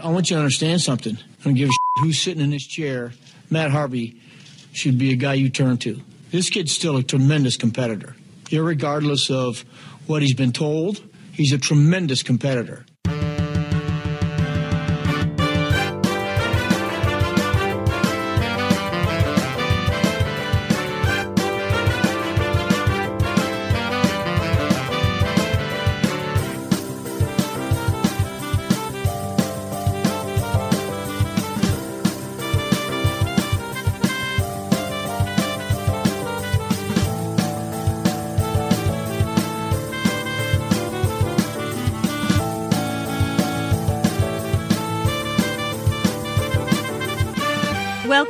I want you to understand something. I don't give a shit who's sitting in this chair. Matt Harvey should be a guy you turn to. This kid's still a tremendous competitor. Irregardless of what he's been told, he's a tremendous competitor.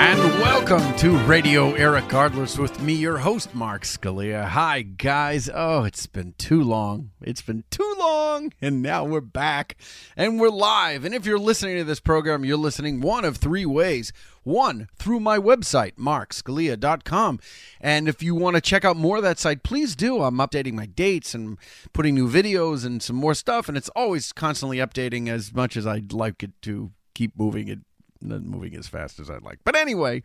And welcome to Radio Irregardless with me, your host, Mark Scalia. Hi, guys. Oh, it's been too long. It's been too long. And now we're back and we're live. And if you're listening to this program, you're listening one of three ways. One, through my website, markscalia.com. And if you want to check out more of that site, please do. I'm updating my dates and putting new videos and some more stuff. And it's always constantly updating as much as I'd like it to keep moving it not moving as fast as I'd like. But anyway,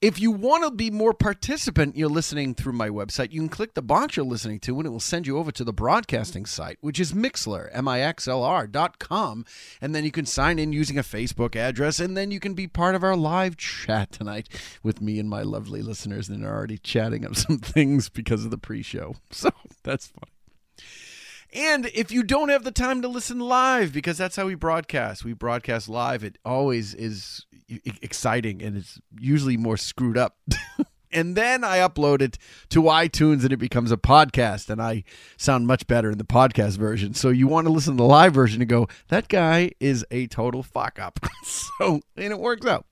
if you want to be more participant, you're listening through my website, you can click the box you're listening to and it will send you over to the broadcasting site, which is Mixlr, M-I-X-L-R dot com. And then you can sign in using a Facebook address and then you can be part of our live chat tonight with me and my lovely listeners and are already chatting up some things because of the pre-show. So that's funny. And if you don't have the time to listen live, because that's how we broadcast, we broadcast live. It always is exciting and it's usually more screwed up. and then I upload it to iTunes and it becomes a podcast, and I sound much better in the podcast version. So you want to listen to the live version and go, that guy is a total fuck up. so, and it works out.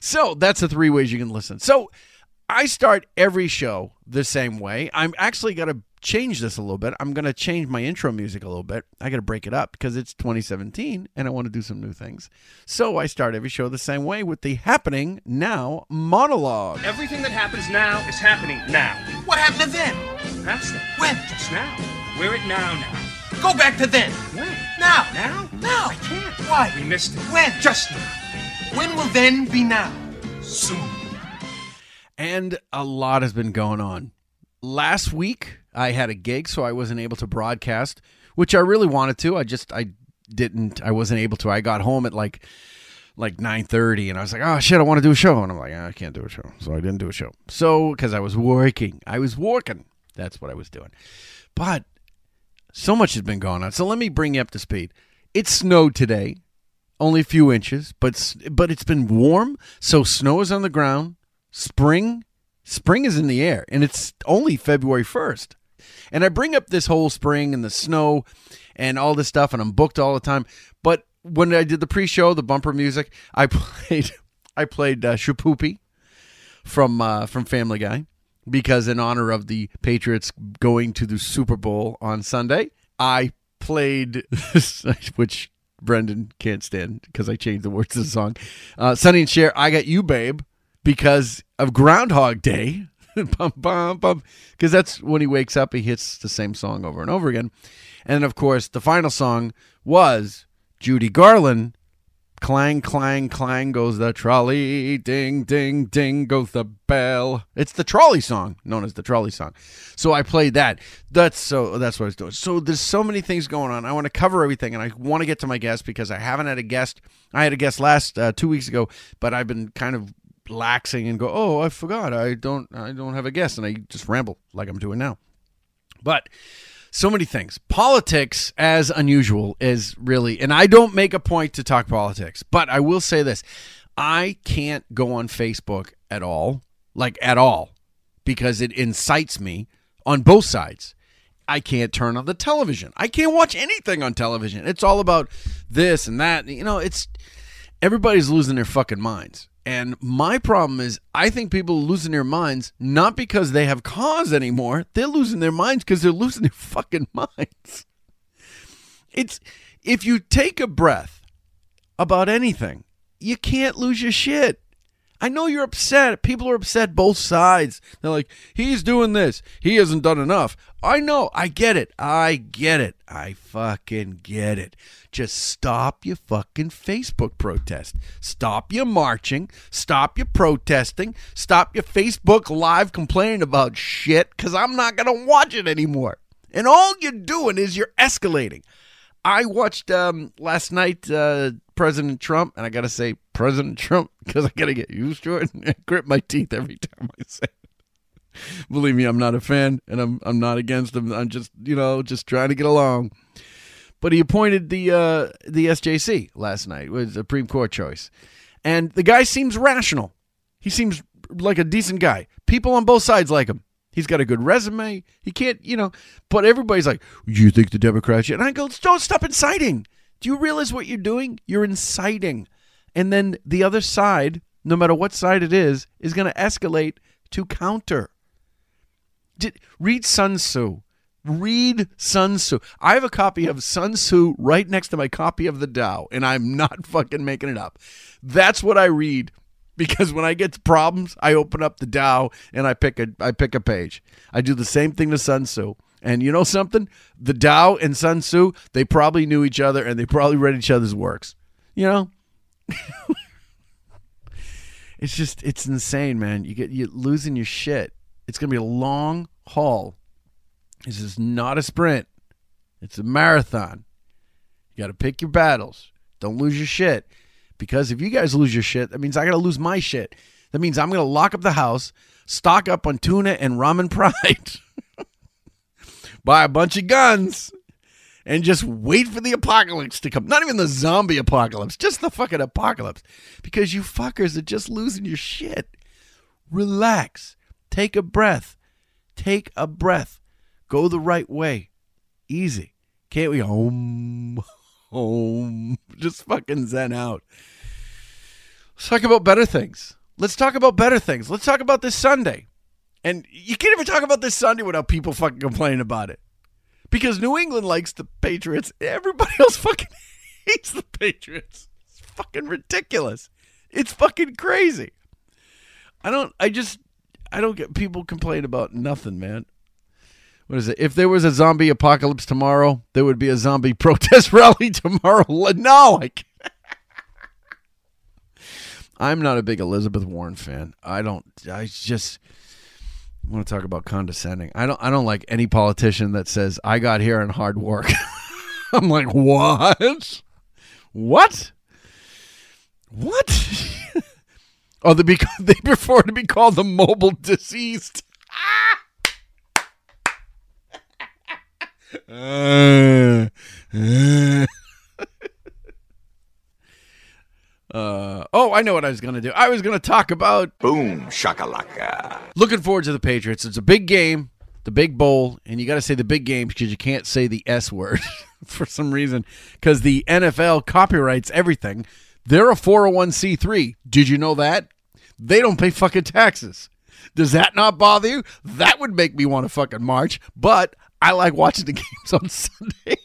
So that's the three ways you can listen. So I start every show the same way. I'm actually to change this a little bit. I'm going to change my intro music a little bit. I got to break it up because it's 2017 and I want to do some new things. So I start every show the same way with the happening now monologue. Everything that happens now is happening now. What happened to then? Past then. When? Just now. We're at now now. Go back to then. When? Now. Now? Now. I can't. Why? We missed it. When? Just now. When will then be now? Soon. And a lot has been going on. Last week, I had a gig, so I wasn't able to broadcast, which I really wanted to. I just I didn't. I wasn't able to. I got home at like like nine thirty, and I was like, oh shit, I want to do a show, and I'm like, ah, I can't do a show, so I didn't do a show. So because I was working, I was working. That's what I was doing. But so much has been going on. So let me bring you up to speed. It snowed today, only a few inches, but but it's been warm. So snow is on the ground. Spring, spring is in the air, and it's only February first. And I bring up this whole spring and the snow and all this stuff, and I'm booked all the time. But when I did the pre-show, the bumper music, I played I played uh, Shipoopi from uh, from Family Guy because in honor of the Patriots going to the Super Bowl on Sunday, I played which Brendan can't stand because I changed the words of the song. Uh, Sonny and Cher, I got you, babe, because of Groundhog Day. bum, bum, bum. Because that's when he wakes up, he hits the same song over and over again. And of course, the final song was Judy Garland. Clang, clang, clang goes the trolley. Ding, ding, ding goes the bell. It's the trolley song, known as the trolley song. So I played that. That's so. That's what I was doing. So there's so many things going on. I want to cover everything, and I want to get to my guest because I haven't had a guest. I had a guest last uh, two weeks ago, but I've been kind of laxing and go, oh, I forgot, I don't, I don't have a guest, and I just ramble like I'm doing now. But so many things. Politics, as unusual, is really, and I don't make a point to talk politics, but I will say this: I can't go on Facebook at all, like at all, because it incites me on both sides. I can't turn on the television. I can't watch anything on television. It's all about this and that. You know, it's everybody's losing their fucking minds And my problem is, I think people are losing their minds not because they have cause anymore. They're losing their minds because they're losing their fucking minds. It's if you take a breath about anything, you can't lose your shit. I know you're upset. People are upset both sides. They're like, he's doing this. He hasn't done enough. I know. I get it. I get it. I fucking get it. Just stop your fucking Facebook protest. Stop your marching. Stop your protesting. Stop your Facebook live complaining about shit because I'm not going to watch it anymore. And all you're doing is you're escalating. I watched um, last night uh, President Trump, and I got to say President Trump because I got to get used to it. I grip my teeth every time I say it. Believe me, I'm not a fan, and I'm I'm not against him. I'm just you know just trying to get along. But he appointed the uh, the SJC last night was a Supreme Court choice, and the guy seems rational. He seems like a decent guy. People on both sides like him. He's got a good resume. He can't, you know, but everybody's like, you think the Democrats? And I go, don't stop inciting. Do you realize what you're doing? You're inciting. And then the other side, no matter what side it is, is going to escalate to counter. Did, read Sun Tzu. Read Sun Tzu. I have a copy of Sun Tzu right next to my copy of the Tao, and I'm not fucking making it up. That's what I read because when I get to problems, I open up the Tao and I pick a I pick a page. I do the same thing to Sun Tzu. And you know something? The Tao and Sun Tzu, they probably knew each other and they probably read each other's works. You know? it's just it's insane, man. You get you losing your shit. It's gonna be a long haul. This is not a sprint. It's a marathon. You gotta pick your battles. Don't lose your shit. Because if you guys lose your shit, that means I got to lose my shit. That means I'm going to lock up the house, stock up on tuna and ramen pride, buy a bunch of guns, and just wait for the apocalypse to come. Not even the zombie apocalypse, just the fucking apocalypse. Because you fuckers are just losing your shit. Relax. Take a breath. Take a breath. Go the right way. Easy. Can't we? Home home. Just fucking zen out. Let's talk about better things. Let's talk about better things. Let's talk about this Sunday. And you can't even talk about this Sunday without people fucking complaining about it. Because New England likes the Patriots. Everybody else fucking hates the Patriots. It's fucking ridiculous. It's fucking crazy. I don't, I just, I don't get people complain about nothing, man what is it? If there was a zombie apocalypse tomorrow, there would be a zombie protest rally tomorrow. No, I can't. I'm not a big Elizabeth Warren fan. I don't. I just want to talk about condescending. I don't. I don't like any politician that says I got here in hard work. I'm like, what? What? What? oh, they, be, they prefer to be called the mobile deceased. Uh, uh. Uh, oh, I know what I was going to do. I was going to talk about Boom shakalaka. looking forward to the Patriots. It's a big game, the big bowl, and you got to say the big game because you can't say the S word for some reason because the NFL copyrights everything. They're a 401c3. Did you know that? They don't pay fucking taxes. Does that not bother you? That would make me want to fucking march, but I like watching the games on Sunday.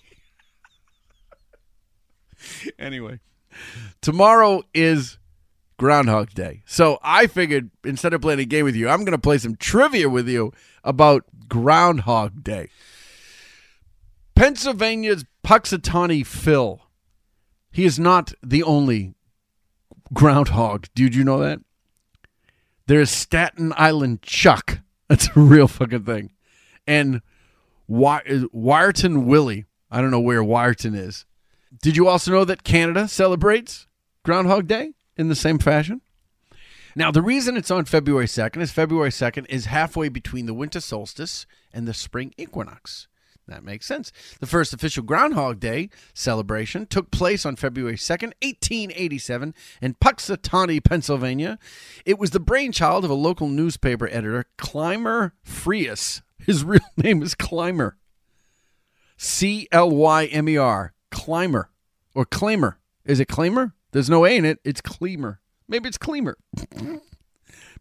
anyway, tomorrow is Groundhog Day. So I figured instead of playing a game with you, I'm going to play some trivia with you about Groundhog Day. Pennsylvania's Punxsutawney Phil. He is not the only groundhog. Did you know that? There's Staten Island Chuck. That's a real fucking thing. And Wy- Wiarton Willie. I don't know where Wiarton is. Did you also know that Canada celebrates Groundhog Day in the same fashion? Now, the reason it's on February 2nd is February 2nd is halfway between the winter solstice and the spring equinox. That makes sense. The first official Groundhog Day celebration took place on February 2nd, 1887, in Punxsutawney, Pennsylvania. It was the brainchild of a local newspaper editor, Clymer Freas. His real name is Clymer. C L Y M E R. Clymer. Or Claimer. Is it Claimer? There's no A in it. It's Cleamer. Maybe it's Kleemer.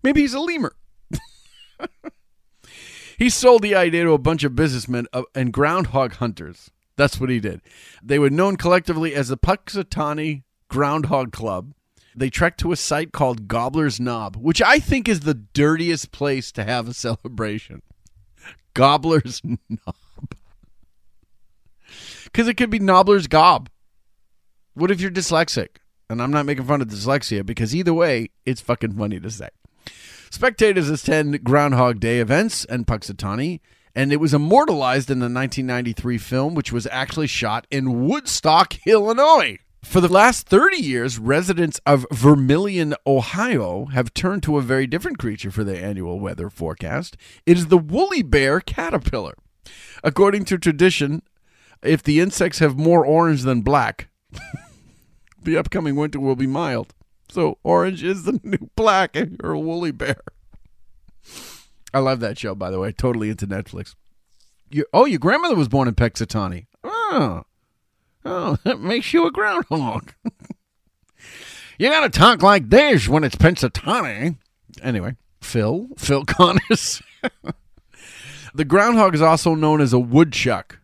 Maybe he's a lemur. he sold the idea to a bunch of businessmen and groundhog hunters. That's what he did. They were known collectively as the Punxsutawney Groundhog Club. They trekked to a site called Gobbler's Knob, which I think is the dirtiest place to have a celebration. Gobbler's Knob. Because it could be Nobbler's Gob. What if you're dyslexic? And I'm not making fun of dyslexia because either way, it's fucking funny to say. Spectators attend Groundhog Day events and Punxsutawney, and it was immortalized in the 1993 film, which was actually shot in Woodstock, Illinois. For the last 30 years, residents of Vermilion, Ohio have turned to a very different creature for their annual weather forecast. It is the woolly bear caterpillar. According to tradition, if the insects have more orange than black, the upcoming winter will be mild. So orange is the new black and you're a woolly bear. I love that show, by the way. Totally into Netflix. Your, oh, your grandmother was born in Pexatawny. Oh. Oh, that makes you a groundhog. you gotta talk like this when it's Pensatawny. Anyway, Phil, Phil Connors. the groundhog is also known as a woodchuck.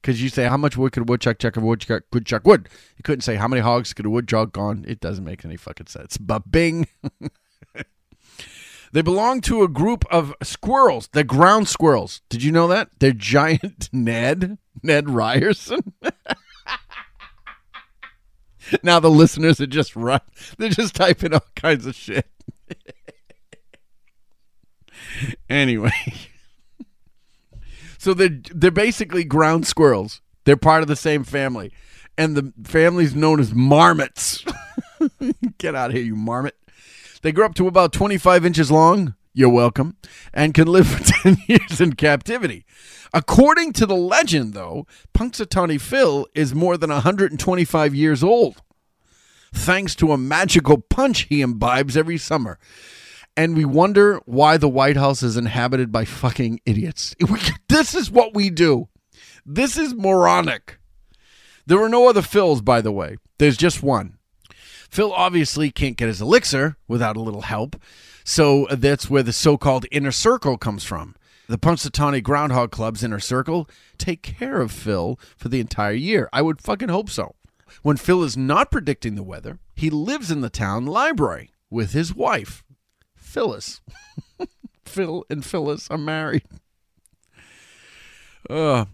Because you say, how much wood could a woodchuck chuck a woodchuck could chuck wood? You couldn't say, how many hogs could a woodchuck on? It doesn't make any fucking sense. But bing. they belong to a group of squirrels. They're ground squirrels. Did you know that? They're giant Ned, Ned Ryerson. now the listeners are just run. They're just typing all kinds of shit. anyway. So they're they're basically ground squirrels. They're part of the same family, and the family's known as marmots. Get out of here, you marmot! They grow up to about 25 inches long. You're welcome, and can live for 10 years in captivity. According to the legend, though, Punxsutawney Phil is more than 125 years old, thanks to a magical punch he imbibes every summer and we wonder why the White House is inhabited by fucking idiots. This is what we do. This is moronic. There are no other Phils, by the way. There's just one. Phil obviously can't get his elixir without a little help, so that's where the so called inner circle comes from. The Punxsutawney Groundhog Club's inner circle take care of Phil for the entire year. I would fucking hope so. When Phil is not predicting the weather, he lives in the town library with his wife, Phyllis. Phil and Phyllis are married. Uh,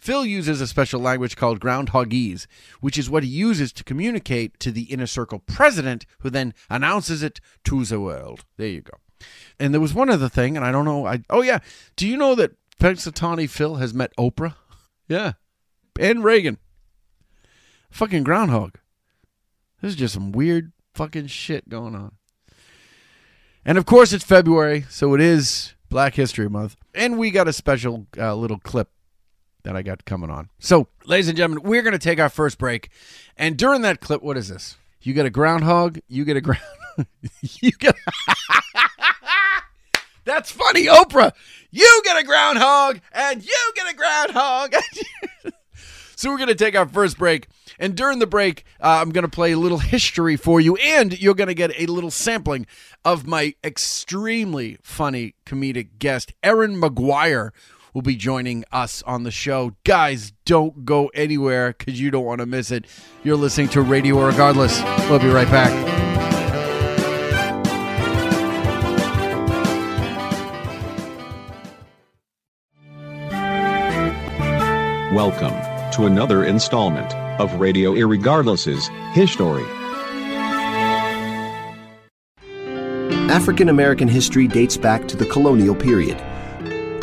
Phil uses a special language called groundhogese, which is what he uses to communicate to the inner circle president, who then announces it to the world. There you go. And there was one other thing, and I don't know. I oh yeah, do you know that Pennsylvania Phil has met Oprah? Yeah, and Reagan. Fucking groundhog. This is just some weird fucking shit going on. And of course, it's February, so it is Black History Month. And we got a special uh, little clip that I got coming on. So, ladies and gentlemen, we're going to take our first break. And during that clip, what is this? You get a groundhog, you get a ground. you get. That's funny, Oprah. You get a groundhog, and you get a groundhog. so, we're going to take our first break. And during the break, uh, I'm going to play a little history for you, and you're going to get a little sampling of my extremely funny comedic guest, Erin Maguire, will be joining us on the show. Guys, don't go anywhere because you don't want to miss it. You're listening to Radio Regardless. We'll be right back. Welcome to another installment of Radio Irregardless's His African American history dates back to the colonial period.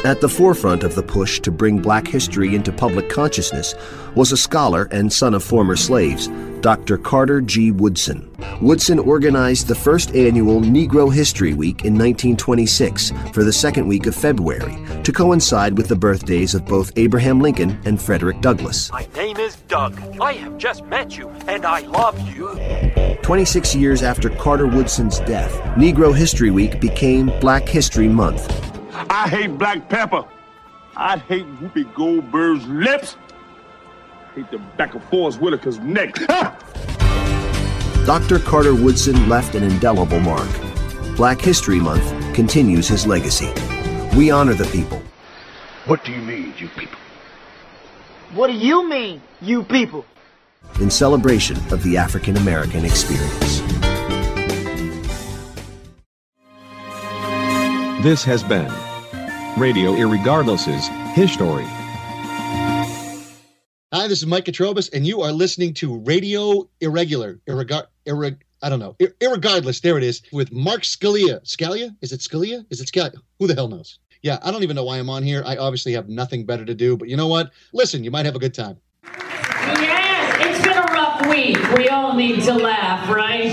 At the forefront of the push to bring black history into public consciousness was a scholar and son of former slaves, Dr. Carter G. Woodson. Woodson organized the first annual Negro History Week in 1926 for the second week of February to coincide with the birthdays of both Abraham Lincoln and Frederick Douglass. My name is Doug. I have just met you, and I love you. 26 years after Carter Woodson's death, Negro History Week became Black History Month. I hate black pepper. I hate Whoopi Goldberg's lips. I hate the back of Forrest Whitaker's neck. Ah! Dr. Carter Woodson left an indelible mark. Black History Month continues his legacy. We honor the people. What do you mean, you people? What do you mean, you people? in celebration of the African American experience. This has been Radio Irregardless's His Story. Hi, this is Mike Katrobis, and you are listening to Radio Irregular. Irregar- irre- I don't know. Ir- irregardless, there it is, with Mark Scalia. Scalia? Is it Scalia? Is it Scalia? Who the hell knows? Yeah, I don't even know why I'm on here. I obviously have nothing better to do, but you know what? Listen, you might have a good time. Yes, it's been a rough week. We all need to laugh, right?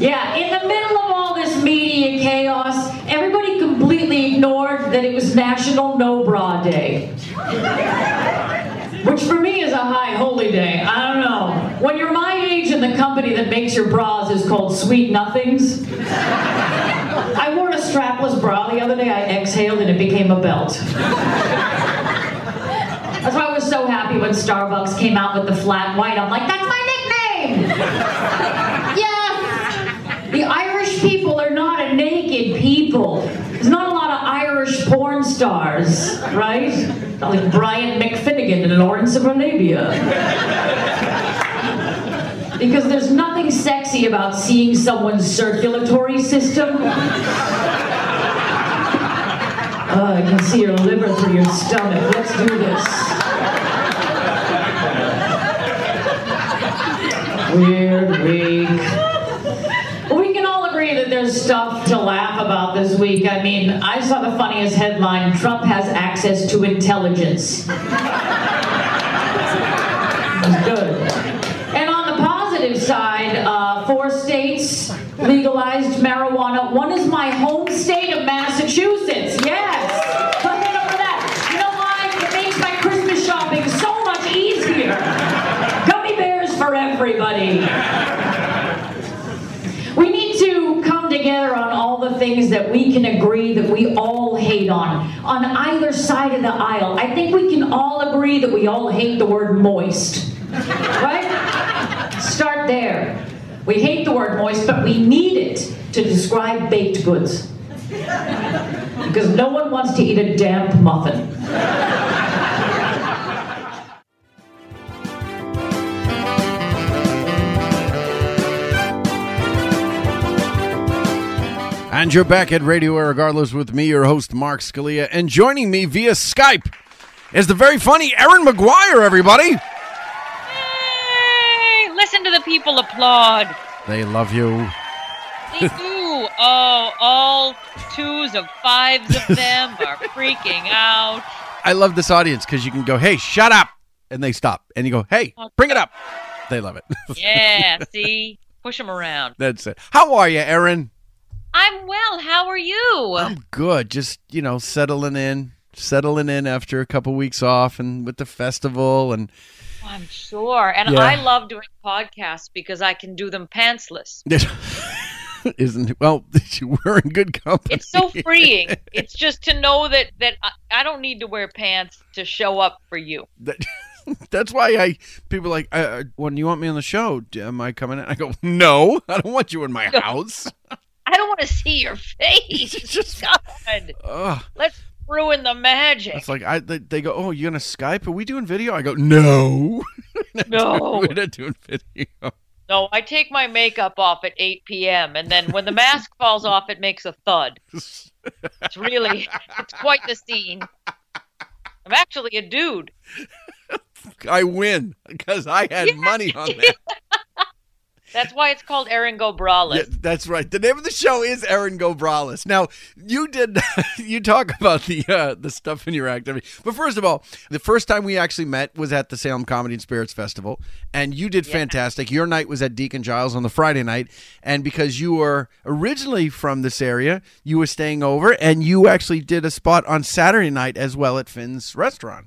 Yeah, in the middle of all this media chaos, everybody completely ignored that it was National No Bra Day. Which for me is a high holy day. I don't know. When you're my age and the company that makes your bras is called Sweet Nothings, I wore a strapless bra the other day. I exhaled and it became a belt. That's why I was so happy when Starbucks came out with the flat white. I'm like, that's my nickname! yes! The Irish naked people. There's not a lot of Irish porn stars, right? Not like Brian McFinnigan and Lawrence of Arabia. Because there's nothing sexy about seeing someone's circulatory system. Oh, I can see your liver through your stomach. Let's do this. Weird week. Stuff to laugh about this week. I mean, I saw the funniest headline Trump has access to intelligence. Good. And on the positive side, uh, four states legalized marijuana. One is my home state of Massachusetts. Yes. Put it over that. You know why? It makes my Christmas shopping so much easier. Gummy bears for everybody. We need to come together on all the things that we can agree that we all hate on, on either side of the aisle. I think we can all agree that we all hate the word moist. Right? Start there. We hate the word moist, but we need it to describe baked goods. Because no one wants to eat a damp muffin. And you're back at Radio Irregardless with me, your host, Mark Scalia. And joining me via Skype is the very funny Erin Maguire, everybody. Hey, listen to the people applaud. They love you. They do. Oh, all twos of fives of them are freaking out. I love this audience because you can go, hey, shut up. And they stop. And you go, hey, bring it up. They love it. Yeah, see? Push them around. That's it. How are you, Erin? I'm well. How are you? I'm good. Just, you know, settling in, settling in after a couple weeks off and with the festival and oh, I'm sure. And Yeah. I love doing podcasts because I can do them pantsless. isn't well we're in good company. It's so freeing. it's just to know that that I, I don't need to wear pants to show up for you. That, that's why I people are like I, I, when you want me on the show, am I coming in? I go, no, I don't want you in my house. I don't want to see your face. just God. Ugh. Let's ruin the magic. It's like I they, they go, oh, you're gonna Skype? Are we doing video? I go, no, No. we're not doing video. No, I take my makeup off at 8 p.m. and then when the mask falls off, it makes a thud. It's really, it's quite the scene. I'm actually a dude. I win because I had money on that. That's why it's called Erin Go Braless. Yeah, that's right. The name of the show is Erin Go Braless. Now, you did you talk about the uh, the stuff in your activity, but first of all, the first time we actually met was at the Salem Comedy and Spirits Festival, and you did fantastic. Your night was at Deacon Giles on the Friday night, and because you were originally from this area, you were staying over, and you actually did a spot on Saturday night as well at Finn's Restaurant.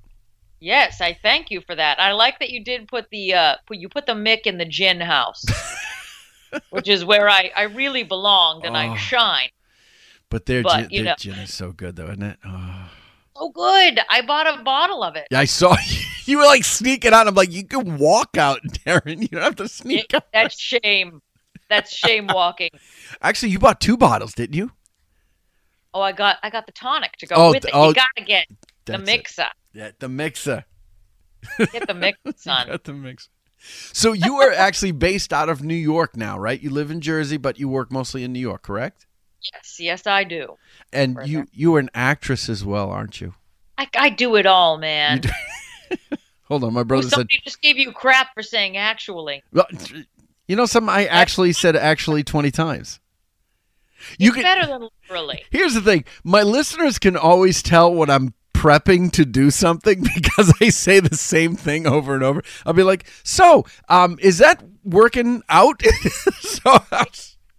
Yes, I thank you for that. I like that you did put the uh put you put the Mick in the gin house. which is where I, I really belonged and Oh. I shine. But their, But, gin, you their know- gin is so good, though, isn't it? Oh. Good. I bought a bottle of it. Yeah, I saw You were like sneaking out. I'm like, you can walk out, Darren. You don't have to sneak out. That's shame. That's shame walking. Actually, you bought two bottles, didn't you? Oh, I got I got the tonic to go Oh, with th- it. oh, you gotta get the that's it. Mixer. Yeah, the mixer. Get the mix, son. Got the mix. So you are actually based out of New York now, right? You live in Jersey, but you work mostly in New York, correct? Yes, yes, I do. And you you are an actress as well, aren't you? I, I do it all, man. Hold on, my brother said. somebody just gave you crap for saying actually. Well, You know, some I actually said actually twenty times. You It's can. better than literally. Here's the thing: my listeners can always tell when I'm prepping to do something because I say the same thing over and over. I'll be like, "So, um, is that working out?" so,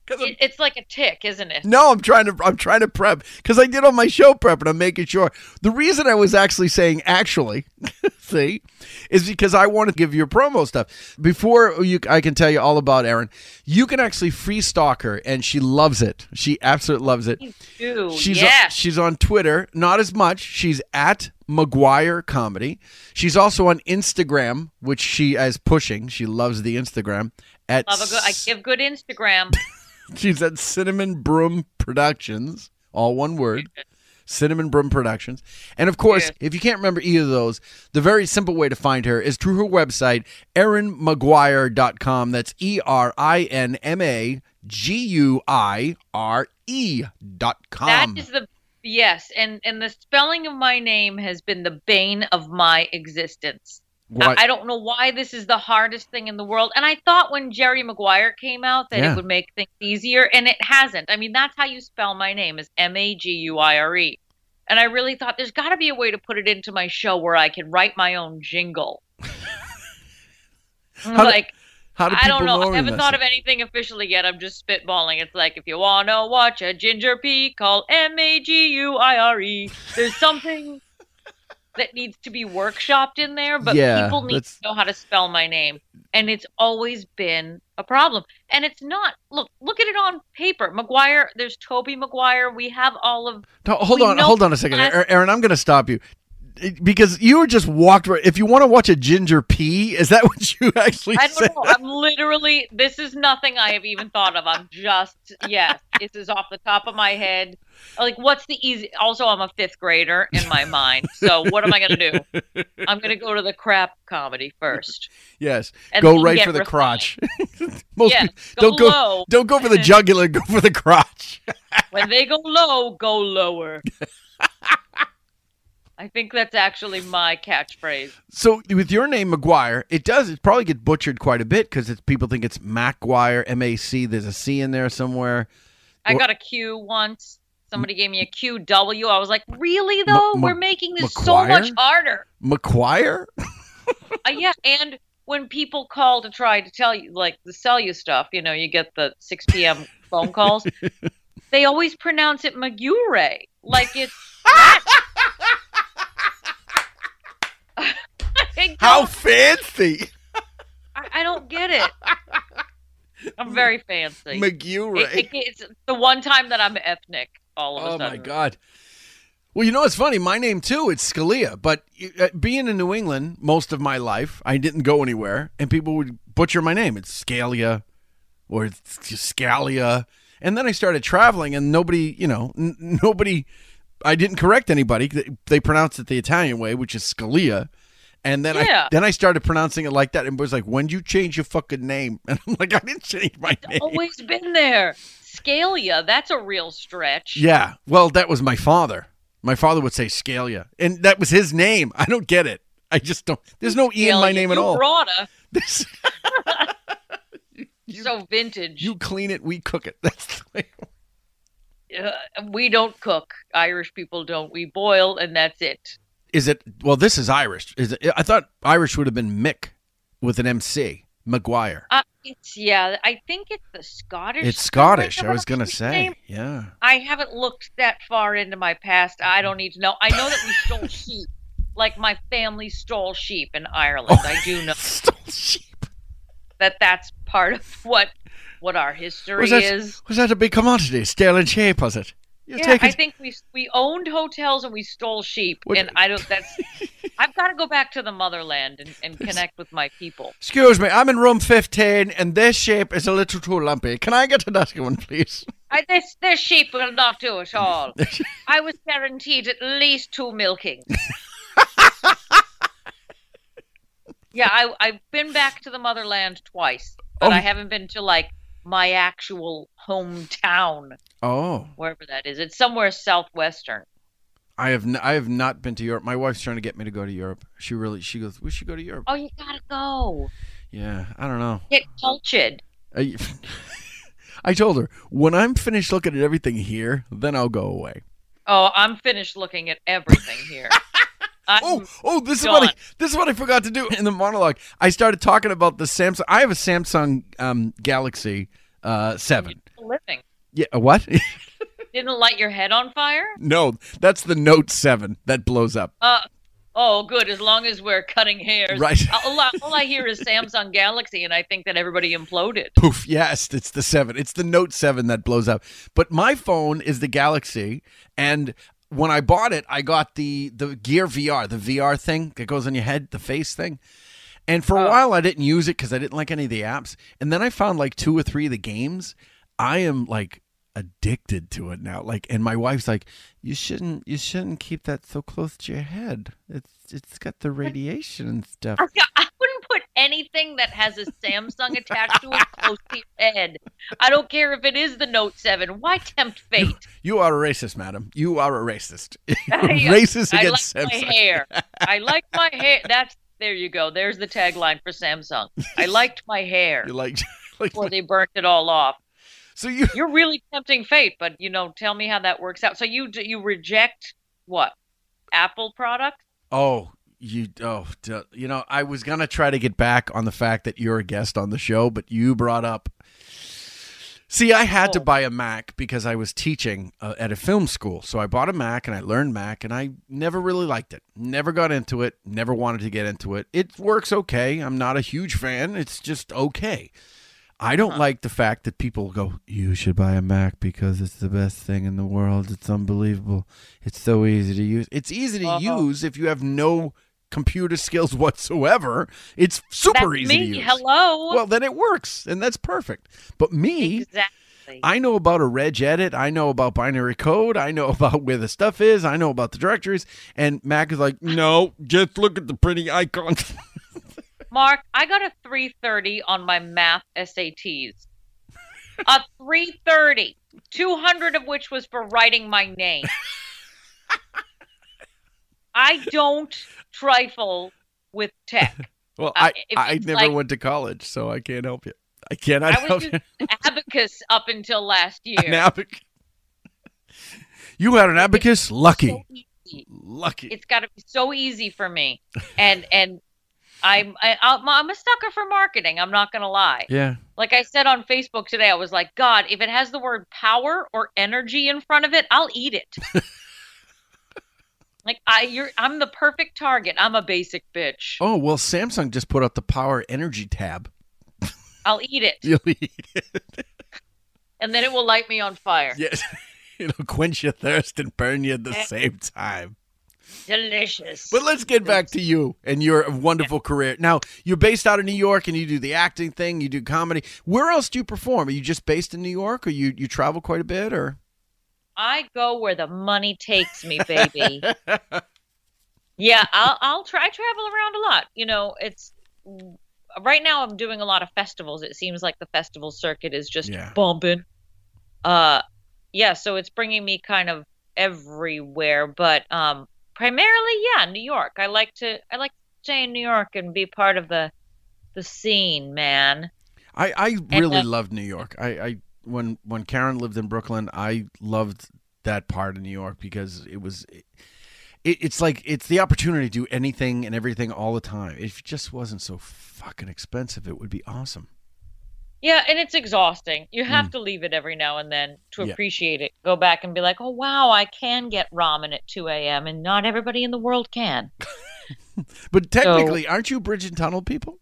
It- it's like a tick, isn't it? no, I'm trying to I'm trying to prep because I did on my show prep and I'm making sure. The reason I was actually saying actually, see, is because I want to give you promo stuff. Before you I can tell you all about Erin. You can actually free stalk her and she loves it. She absolutely loves it. She's yeah. on, she's on Twitter, not as much. She's at Maguire Comedy. She's also on Instagram, which she is pushing. She loves the Instagram. At Love a good, I give good Instagram. She's at Cinnamon Broom Productions, all one word. Cinnamon Broom Productions. And of course, if you can't remember either of those, the very simple way to find her is through her website, erinmaguire.com. That's E R I N M A G U I R E dot That is the yes, and and the spelling of my name has been the bane of my existence. What? I, I don't know why this is the hardest thing in the world. And I thought when Jerry Maguire came out that Yeah. it would make things easier, and it hasn't. I mean, that's how you spell my name is M A G U I R E. And I really thought there's got to be a way to put it into my show where I can write my own jingle. How do- like how do I don't know. I haven't this? thought of anything officially yet. I'm just spitballing. It's like if you want to watch a ginger pea, call M A G U I R E. There's something that needs to be workshopped in there, but Yeah, people need that's- to know how to spell my name, and it's always been a problem. And it's not. Look, look at it on paper. Maguire. There's Tobey Maguire. We have all of. No, hold on, hold on a second, Erin. I'm going to stop you because you were just walked. right- If you want to watch a ginger pea, is that what you actually I said? don't know. I'm literally. This is nothing I have even thought of. I'm just. Yes, this is off the top of my head. Like, what's the easy? Also, I'm a fifth grader in my mind. So what am I going to do? I'm going to go to the crap comedy first. Yes, go right for the refined. crotch. Most people- go don't go. low. Don't go for the jugular. Go for the crotch. When they go low, go lower. I think that's actually my catchphrase. So with your name Maguire, it does. It probably get butchered quite a bit because people think it's MacGuire, M A C. There's a C in there somewhere. I Wha- got a Q once. Somebody gave me a QW. I was like, really though? M- We're making this so much harder. McGuire. Uh, yeah, and when people call to try to tell you, like, to sell you stuff, you know, you get the 6 p.m. phone calls. they always pronounce it Magure, like it's. How fancy. I, I don't get it. I'm very fancy. Magure. It- it- it's the one time that I'm ethnic. All of a Oh my god. Well, you know it's funny? My name too. It's Scalia, but uh, being in New England most of my life, I didn't go anywhere, and people would butcher my name. It's Scalia, or it's Scalia, and then I started traveling, and nobody, you know, n- nobody. I didn't correct anybody. They, pronounced it the Italian way, which is Scalia. And then Yeah. I then I started pronouncing it like that, and it was like, "When you change your fucking name?" And I'm like, "I didn't change my name." It's always been there. Scalia, that's a real stretch. Yeah. Well, that was my father. My father would say Scalia, and that was his name. I don't get it. I just don't. There's no E in my name at all. brought a- This, so vintage. you clean it, we cook it. That's the way. Uh, we don't cook. Irish people don't. We boil, and that's it. Is it? Well, this is Irish. Is it? I thought Irish would have been Mick with an MC. McGuire. Uh, it's yeah. I think it's the Scottish. It's Scottish. I was gonna name. say. Yeah. I haven't looked that far into my past. I don't need to know. I know that we stole sheep. Like my family stole sheep in Ireland. I do know stole sheep. that that's part of what what our history Was that, is. was that a big commodity? Sterling shape, was it? You're yeah, taking- I think we we owned hotels and we stole sheep, What- and I don't. That's. I've got to go back to the motherland and, and connect with my people. Excuse me, I'm in room 15 and this shape is a little too lumpy. Can I get another one, please? I, this this sheep will not do it all. I was guaranteed at least two milkings. yeah, I I've been back to the motherland twice, but Oh. I haven't been to like my actual hometown, Oh, wherever that is. It's somewhere southwestern. I have n- I have not been to Europe. My wife's trying to get me to go to Europe. She really she goes, "We should go to Europe." Oh, you gotta go. Yeah, I don't know. Get cultured. I, I told her when I'm finished looking at everything here, then I'll go away. Oh, I'm finished looking at everything here. I'm Oh, oh, this is what I, this is what I forgot to do in the monologue. I started talking about the Samsung. I have a Samsung um, Galaxy uh, Seven. living. Yeah, what? Didn't light your head on fire? no, that's the Note Seven that blows up. Uh, oh, good. As long as we're cutting hairs. Right. All, I- all I hear is Samsung Galaxy, and I think that everybody imploded. Poof! Yes, it's the seven. It's the Note Seven that blows up. But my phone is the Galaxy, and when I bought it, I got the the Gear VR, the VR thing that goes on your head, the face thing. And for a oh. while, I didn't use it because I didn't like any of the apps. And then I found like two or three of the games. I am like addicted to it now. Like, and my wife's like, "You shouldn't, you shouldn't keep that so close to your head. It's it's got the radiation and stuff." I, I wouldn't put anything that has a Samsung attached to it close to your head. I don't care if it is the Note 7. Why tempt fate? You are a racist, madam. You are a racist. I- racist I against like Samsung. my hair. I like my hair. That's there you go. There's the tagline for Samsung. I liked my hair You like, like before they burnt it all off. So you You're really tempting fate, but you know, tell me how that works out. So you you reject what? Apple product? Oh, you oh, you know, I was gonna try to get back on the fact that you're a guest on the show, but you brought up. See, I had to buy a Mac because I was teaching uh, at a film school, so I bought a Mac and I learned Mac, and I never really liked it. Never got into it. Never wanted to get into it. It works okay. I'm not a huge fan. It's just okay. I don't like the fact that people go, you should buy a Mac because it's the best thing in the world. It's unbelievable. It's so easy to use. It's easy to Uh-huh. use if you have no computer skills whatsoever. It's super That's easy me. Hello. Well, then it works, and that's perfect. But me, exactly. I know about a reg edit. I know about binary code. I know about where the stuff is. I know about the directories. And Mac is like, no, just look at the pretty icons. Mark, I got a 330 on my math SATs. a 330, 200 of which was for writing my name. I don't trifle with tech. well, Uh, I, if I never like- went to college, so I can't help you. I cannot I help was you. abacus up until last year. An abacus. You had an abacus? Lucky. Lucky. It's got to be so easy for me, and and I'm I, I'm I'm a sucker for marketing. I'm not gonna lie. Yeah. Like I said on Facebook today, I was like, God, if it has the word power or energy in front of it, I'll eat it. like I, you're, I'm the perfect target. I'm a basic bitch. Oh, well, Samsung just put out the power energy tab. I'll eat it, You'll eat it. and then it will light me on fire. Yes. It'll quench your thirst and burn you at the Eh. same time. Delicious. But let's get back to you and your wonderful career. Now, you're based out of New York and you do the acting thing, you do comedy. Where else do you perform? Are you just based in New York or you, you travel quite a bit or? I go where the money takes me, baby. yeah, I'll I'll try I travel around a lot. You know, it's right now I'm doing a lot of festivals. It seems like the festival circuit is just Yeah. bumping. Uh yeah, so it's bringing me kind of everywhere, but um primarily yeah, New York. I like to I like to stay in New York and be part of the the scene, man. I, I really uh, loved New York. I, I when when Karen lived in Brooklyn, I loved that part of New York because it was it, it's like it's the opportunity to do anything and everything all the time. If it just wasn't so fucking expensive, it would be awesome. Yeah, and it's exhausting. You have Mm. to leave it every now and then to Yeah. appreciate it. Go back and be like, oh, wow, I can get ramen at 2 a.m., and not everybody in the world can. But technically, aren't you bridge and tunnel people?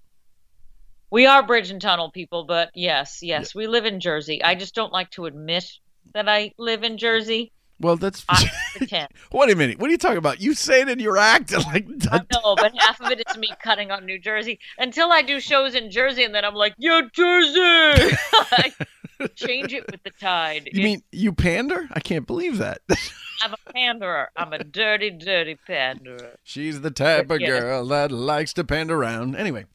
We are bridge and tunnel people, but yes, yes, we live in Jersey. I just don't like to admit that I live in Jersey. Well, that's. I pretend. Wait a minute. What are you talking about? You say it in your act like. I know, but half of it is me cutting on New Jersey until I do shows in Jersey, and then I'm like, "Yo, Jersey!" Change it with the tide. You mean you pander? I can't believe that. I'm a panderer. I'm a dirty, dirty panderer. She's the type of Yeah. girl that likes to pander around. Anyway, and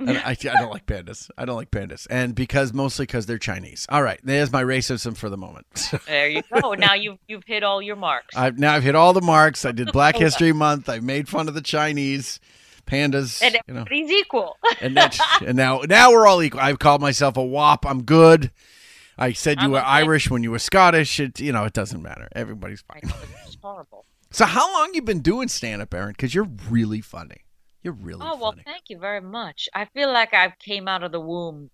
I, I don't like pandas. I don't like pandas, and because mostly because they're Chinese. All right, there's my racism for the moment. There you go. Now you've you've hit all your marks. I've now I've hit all the marks. I did Black History Month. I made fun of the Chinese pandas. and you know, everybody's equal. and that's and now now we're all equal. I've called myself a wop. I'm good. I said you I'm were okay. Irish when you were Scottish. It you know it doesn't matter. Everybody's fine. It's horrible. So how long you been doing stand up, Erin? Because you're really funny. You're really Oh well, thank you very much. I feel like I came out of the womb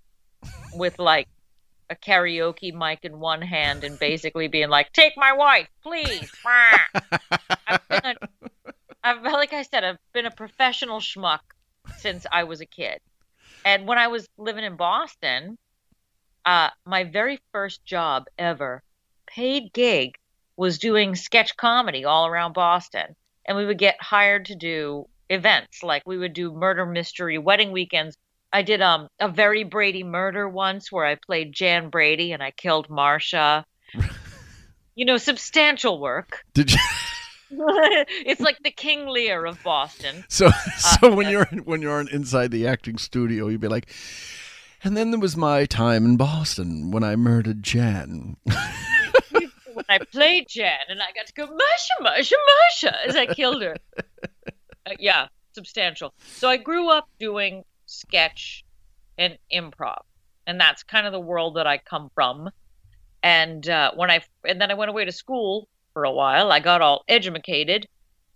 with like a karaoke mic in one hand and basically being like, "Take my wife, please." I've been a, I've like I said, I've been a professional schmuck since I was a kid, and when I was living in Boston, uh, my very first job ever, paid gig, was doing sketch comedy all around Boston, and we would get hired to do events like we would do murder mystery wedding weekends. I did um a very Brady murder once where I played Jan Brady and I killed Marsha. you know, substantial work. Did you? it's like the King Lear of Boston. So Uh, so when you're when you're on inside the acting studio, you'd be like, and then there was my time in Boston when I murdered Jan. when I played Jan and I got to go Marsha, Marsha, Marsha as I killed her. Uh, yeah, substantial. So I grew up doing sketch and improv, and that's kind of the world that I come from. And uh, when I and then I went away to school for a while. I got all educated,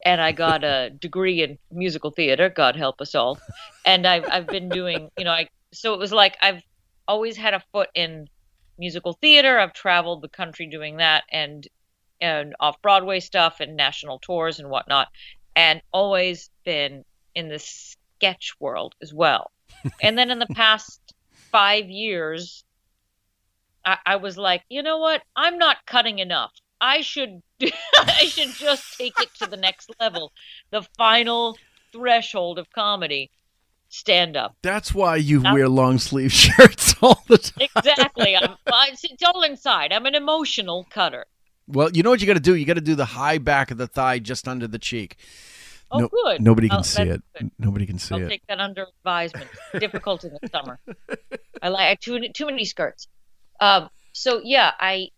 and I got a degree in musical theater. God help us all. And I've I've been doing, you know, I so it was like I've always had a foot in musical theater. I've traveled the country doing that, and and off Broadway stuff and national tours and whatnot, and always been in the sketch world as well. and then in the past five years, I, I was like, you know what? I'm not cutting enough. I should I should just take it to the next level, the final threshold of comedy, stand up. That's why you wear long sleeve shirts all the time. Exactly. I'm, it's all inside. I'm an emotional cutter. Well, you know what you got to do? You got to do the high back of the thigh just under the cheek. Oh, good. Nobody can Oh, see it. Nobody can see I'll it. take that under advisement. Difficult in the summer. I like too too many skirts. Um, so yeah, I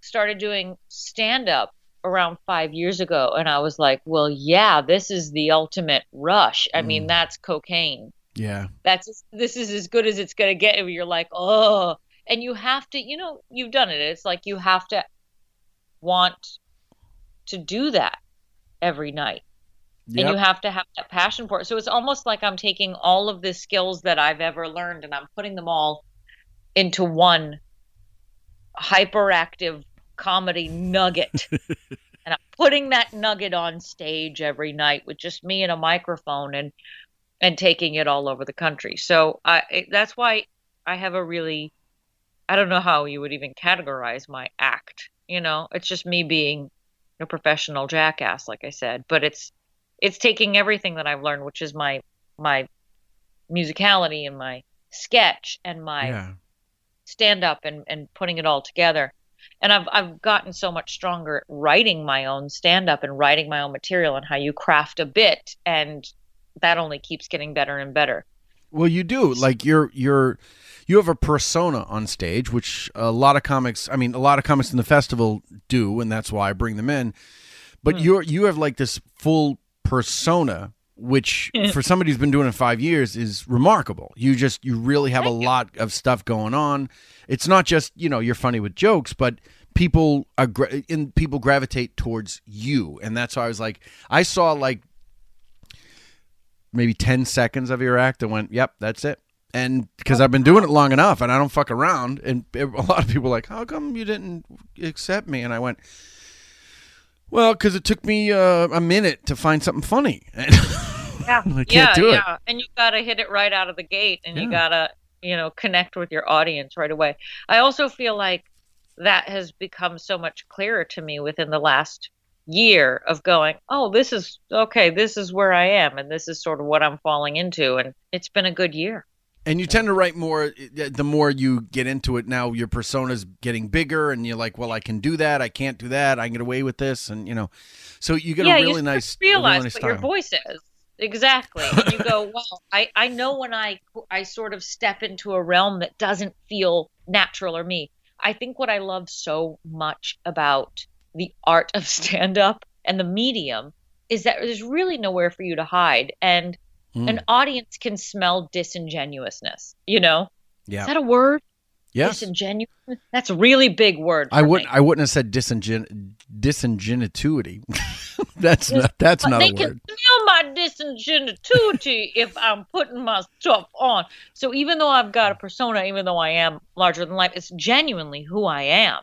started doing stand up around five years ago, and I was like, well, yeah, this is the ultimate rush. I Mm. mean, that's cocaine. Yeah. That's this is as good as it's gonna get. You're like, oh, and you have to, you know, you've done it. It's like you have to want to do that every night and you have to have that passion for it. So it's almost like I'm taking all of the skills that I've ever learned and I'm putting them all into one hyperactive comedy nugget. and I'm putting that nugget on stage every night with just me and a microphone and and taking it all over the country. So I it, that's why I have a really I don't know how you would even categorize my act. You know, it's just me being a professional jackass, like I said. But it's it's taking everything that I've learned, which is my my musicality and my sketch and my Yeah. stand up and, and putting it all together. And I've I've gotten so much stronger at writing my own stand up and writing my own material and how you craft a bit and that only keeps getting better and better. Well, you do. Like you're you're you have a persona on stage, which a lot of comics, I mean, a lot of comics in the festival do, and that's why I bring them in. But hmm. you're you have like this full persona which for somebody who's been doing it 5 years is remarkable. You just you really have a lot of stuff going on. It's not just, you know, you're funny with jokes, but people are in people gravitate towards you. And that's why I was like I saw like maybe 10 seconds of your act and went, "Yep, that's it." And because I've been doing it long enough and I don't fuck around, and a lot of people are like, "How come you didn't accept me?" And I went, "Well, because it took me uh, a minute to find something funny." Yeah. I can't yeah, do it. yeah. And you got to hit it right out of the gate and you got to, you know, connect with your audience right away. I also feel like that has become so much clearer to me within the last year of going, oh, this is okay, this is where I am, and this is sort of what I'm falling into. And it's been a good year. And you tend to write more uh, the more you get into it. Now your persona's getting bigger, and you're like, well, I can do that. I can't do that. I can get away with this, and you know, so you get yeah, a really you nice, realize really nice what your voice is. Exactly. And you go, "Well, I, I know when I I sort of step into a realm that doesn't feel natural or me. I think what I love so much about the art of stand up and the medium is that there's really nowhere for you to hide. And Hmm. an audience can smell disingenuousness, you know? Yeah. Is that a word? Yes. Disingenuous? That's a really big word. I wouldn't. me. I wouldn't have said disingen- disingenuity. that's not. That's But not they a can word. smell my disingenuity if I'm putting my stuff on. So even though I've got a persona, even though I am larger than life, it's genuinely who I am.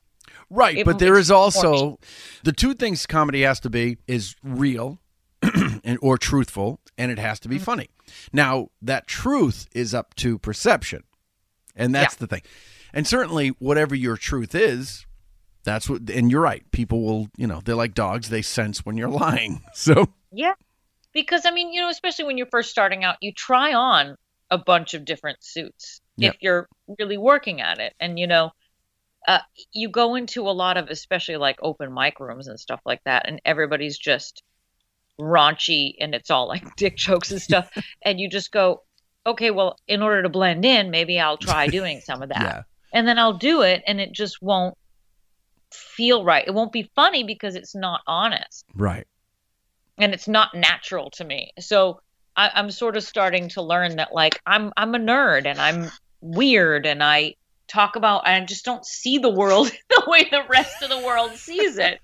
Right, It but there is also the two things comedy has to be is real and or truthful, and it has to be Mm-hmm. funny. Now that truth is up to perception, and that's the thing. And certainly, whatever your truth is, that's what. And you're right. People will, you know, they're like dogs. They sense when you're lying. So Yeah. Because I mean, you know, especially when you're first starting out, you try on a bunch of different suits Yep. if you're really working at it. And you know, uh, you go into a lot of especially like open mic rooms and stuff like that, and everybody's just raunchy and it's all like dick jokes and stuff. and you just go, Okay, well, in order to blend in, maybe I'll try doing some of that. Yeah. And then I'll do it and it just won't feel right. It won't be funny because it's not honest right. and it's not natural to me. So I, I'm sort of starting to learn that like I'm I'm a nerd and I'm weird and I talk about I just don't see the world the way the rest of the world sees it.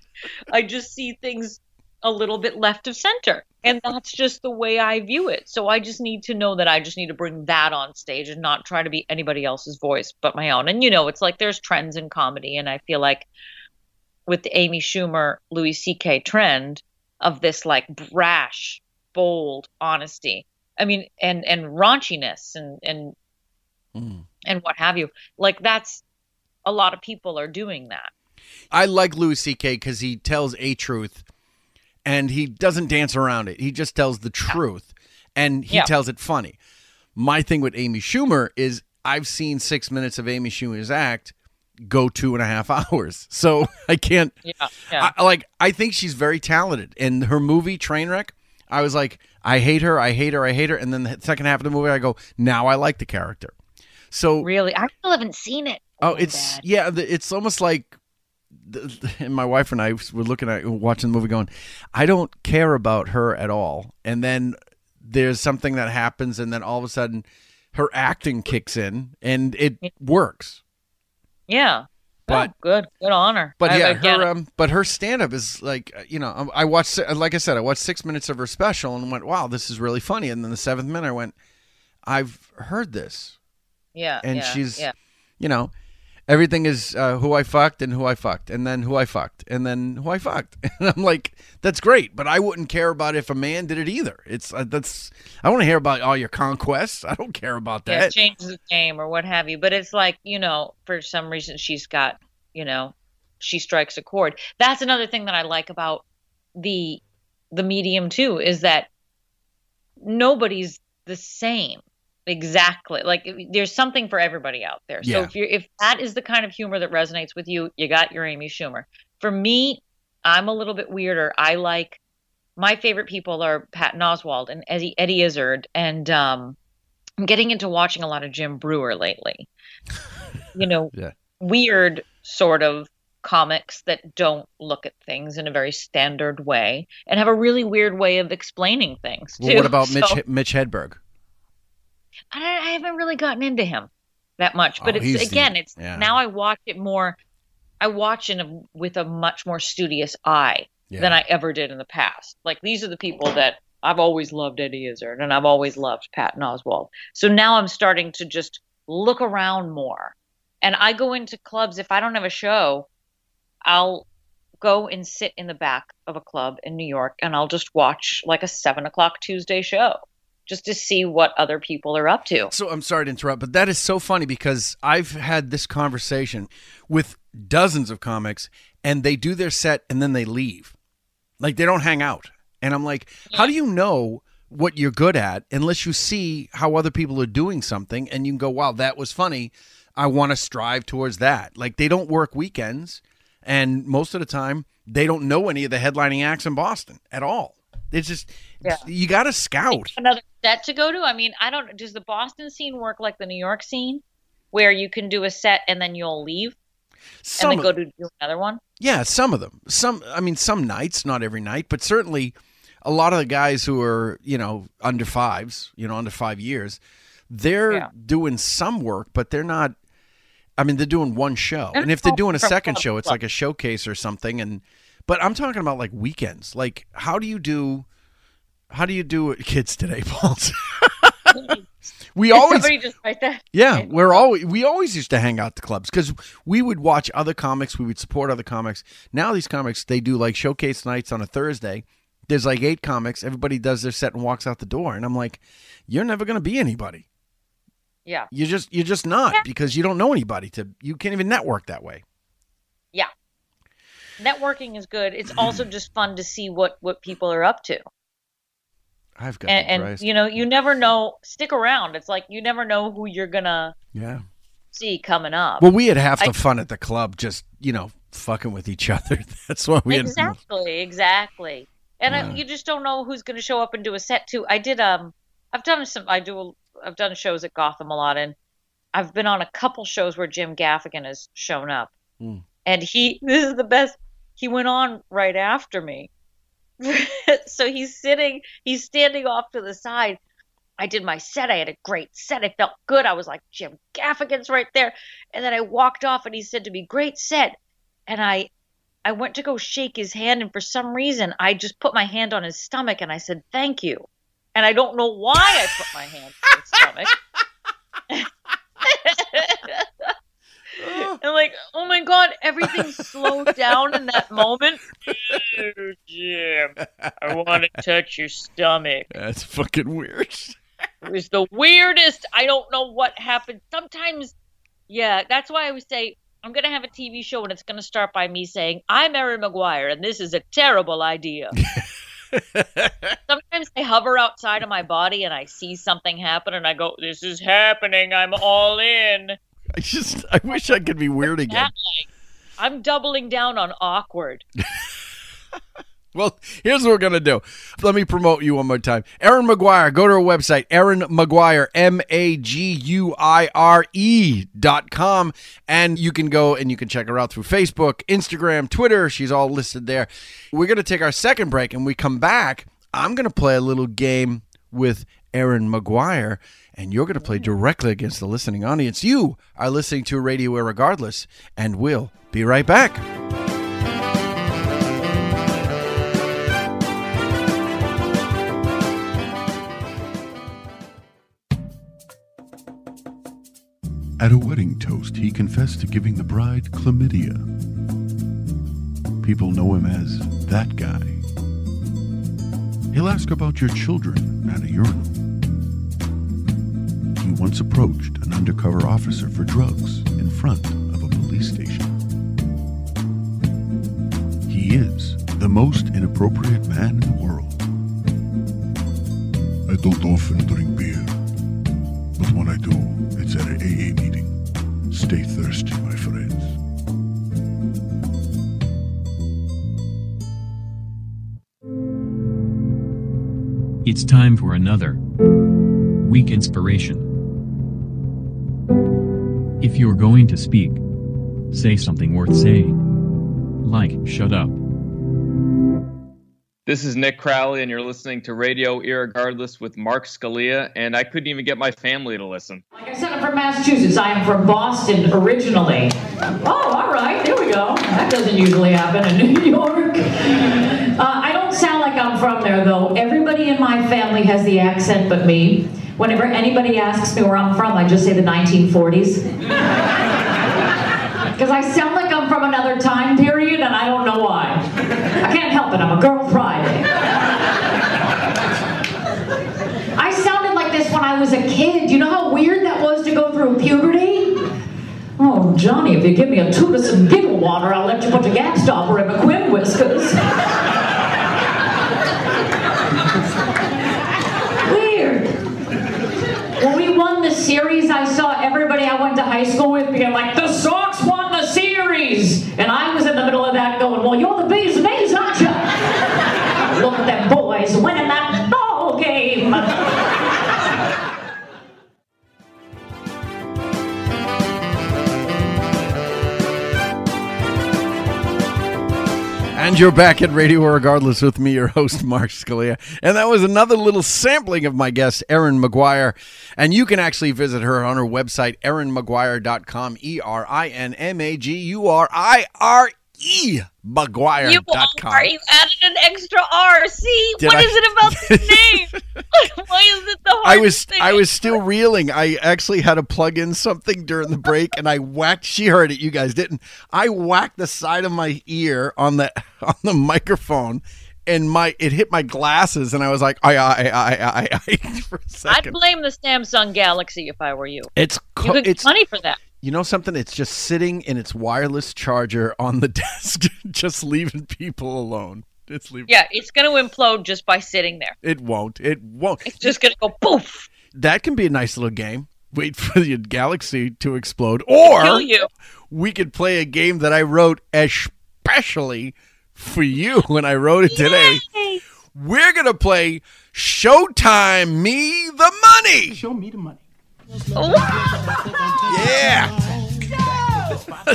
I just see things a little bit left of center. And that's just the way I view it. So I just need to know that I just need to bring that on stage and not try to be anybody else's voice but my own. And you know, it's like there's trends in comedy and I feel like with the Amy Schumer Louis CK trend of this like brash, bold honesty. I mean, and and raunchiness and and Mm. and what have you. Like that's a lot of people are doing that. I like Louis C.K. because he tells a truth, and he doesn't dance around it. He just tells the truth, and he Yeah. tells it funny. My thing with Amy Schumer is I've seen six minutes of Amy Schumer's act go two and a half hours, so I can't. Yeah, yeah. I, like I think she's very talented, and her movie Trainwreck. I was like, I hate her, I hate her, I hate her, and then the second half of the movie, I go, now I like the character. So Really, I still haven't seen it. Oh, it's yeah. The, it's almost like, and my wife and I were looking at watching the movie, going, I don't care about her at all. And then there's something that happens, and then all of a sudden, her acting kicks in, and it works. Yeah. But- oh, good, good honor. But I- yeah, her um, but her stand up is like uh, you know um, I watched like I said I watched six minutes of her special and went wow this is really funny and then the seventh minute I went I've heard this yeah, and yeah, she's yeah. you know everything is uh, who I fucked and who I fucked and then who I fucked and then who I fucked and I'm like that's great but I wouldn't care about if a man did it either it's uh, that's I want to hear about all your conquests I don't care about that. yeah, change the game or what have you. But it's like, you know, for some reason she's got, you know, she strikes a chord. That's another thing that I like about the the medium too is that nobody's the same exactly. Like there's something for everybody out there. So Yeah. if you're if that is the kind of humor that resonates with you, you got your Amy Schumer. For me, I'm a little bit weirder. I like my favorite people are Patton Oswalt and Eddie, Eddie Izzard, and um, I'm getting into watching a lot of Jim Breuer lately. you know, Yeah. weird sort of comics that don't look at things in a very standard way and have a really weird way of explaining things too. well, what about Mitch Mitch Hedberg I, I haven't really gotten into him that much, but Oh, it's he's the- again, it's yeah. now I watch it more. I watch in a, with a much more studious eye Yeah. than I ever did in the past. Like these are the people that I've always loved Eddie Izzard and I've always loved Patton Oswalt. So now I'm starting to just look around more. And I go into clubs if I don't have a show, I'll go and sit in the back of a club in New York and I'll just watch like a seven o'clock Tuesday show just to see what other people are up to. So I'm sorry to interrupt, but that is so funny because I've had this conversation with dozens of comics and they do their set and then they leave. Like they don't hang out. And I'm like, how do you know what you're good at unless you see how other people are doing something and you can go, wow, that was funny. I want to strive towards that. Like they don't work weekends and most of the time they don't know any of the headlining acts in Boston at all. It's just Yeah. you got to scout. Another set to go to. I mean, I don't. Does the Boston scene work like the New York scene, where you can do a set and then you'll leave Some and then go to do another one? Yeah, some of them. Some, I mean, some nights, not every night, but certainly a lot of the guys who are, you know, under fives, you know, under five years, they're Yeah. doing some work, but they're not. I mean, they're doing one show, They're and if they're doing a second show, it's like a showcase or something. And but I'm talking about like weekends. Like, how do you do? How do you do it, kids today, Paul? we always Somebody just write that. yeah, we're always we always used to hang out to clubs because we would watch other comics, we would support other comics. Now these comics they do like showcase nights on a Thursday. There's like eight comics. Everybody does their set and walks out the door, and I'm like, you're never going to be anybody. Yeah. You just you're just not because you don't know anybody to you can't even network that way. Yeah. Networking is good. It's also just fun to see what what people are up to. I've got And, and you know, you never know. Stick around. It's like you never know who you're gonna yeah. see coming up. Well, we had half the I- fun at the club, just you know, fucking with each other. That's what we had. exactly, exactly. And I, you just don't know who's going to show up and do a set too. I did um, I've done some. I do. I've done shows at Gotham a lot, and I've been on a couple shows where Jim Gaffigan has shown up, Hmm. and he. This is the best. He went on right after me, so he's sitting. He's standing off to the side. I did my set. I had a great set. I felt good. I was like, Jim Gaffigan's right there. And then I walked off and he said to me, Great set. And I I went to go shake his hand and for some reason I just put my hand on his stomach and I said, Thank you. And I don't know why I put my hand on his stomach. and like, oh my god, everything slowed down in that moment. Oh, Jim, I want to touch your stomach. That's fucking weird. It was the weirdest. I don't know what happened. Sometimes, yeah, that's why I would say I'm going to have a TV show and it's going to start by me saying, I'm Erin Maguire and this is a terrible idea. Sometimes I hover outside of my body and I see something happen and I go, This is happening. I'm all in. I just I wish I could be weird again. I'm doubling down on awkward. Well, here's what we're gonna do. Let me promote you one more time. Erin Maguire, go to her website, Erin Maguire, M A G U I R E dot com, and you can go and you can check her out through Facebook, Instagram, Twitter. She's all listed there. We're gonna take our second break, and we come back. I'm gonna play a little game with Erin Maguire, and you're gonna play directly against the listening audience. You are listening to Radio Irregardless, and we'll be right back. At a wedding toast, he confessed to giving the bride chlamydia. People know him as that guy. He'll ask about your children at a urinal. He once approached an undercover officer for drugs in front of a police station. He is the most inappropriate man in the world. I don't often drink beer, but when I do, it's at an AA meeting. Stay thirsty, my friends. It's time for another week inspiration. If you're going to speak, say something worth saying. Like, shut up. This is Nick Crowley, and you're listening to Radio Irregardless with Mark Scalia, and I couldn't even get my family to listen. Like I said, I'm from Massachusetts. I am from Boston originally. Oh, all right, there we go. That doesn't usually happen in New York. From there, though. Everybody in my family has the accent but me. Whenever anybody asks me where I'm from, I just say the 1940s. Because I sound like I'm from another time period, and I don't know why. I can't help it. I'm a girl Friday. I sounded like this when I was a kid. You know how weird that was to go through puberty? Oh, Johnny, if you give me a Tudor and giggle water, I'll let you put your gap stopper in my quim whiskers. Weird. When we won the series, I saw everybody I went to high school with being like, the Sox won the series! You're back at Radio Regardless with me, your host, Mark Scalia. And that was another little sampling of my guest, Erin Maguire. And you can actually visit her on her website, erinmaguire.com, E R I N M A G U R I R E, You are. You added an extra R. See, Did what I- is it about this name? Why is it the hardest I was thing? I was still reeling. I actually had to plug in something during the break, and I whacked. She heard it. You guys didn't. I whacked the side of my ear on the on the microphone, and my it hit my glasses, and I was like, I I I I I for a I'd blame the Samsung Galaxy if I were you. It's You could get it's money for that. You know something. It's just sitting in its wireless charger on the desk, just leaving people alone. It's leaving. Yeah, it's going to implode just by sitting there. It won't. It won't. It's just going to go poof. That can be a nice little game. Wait for the galaxy to explode, or you. we could play a game that I wrote especially for you when I wrote it today. We're gonna play Showtime Me the Money. Show me the money. Yeah.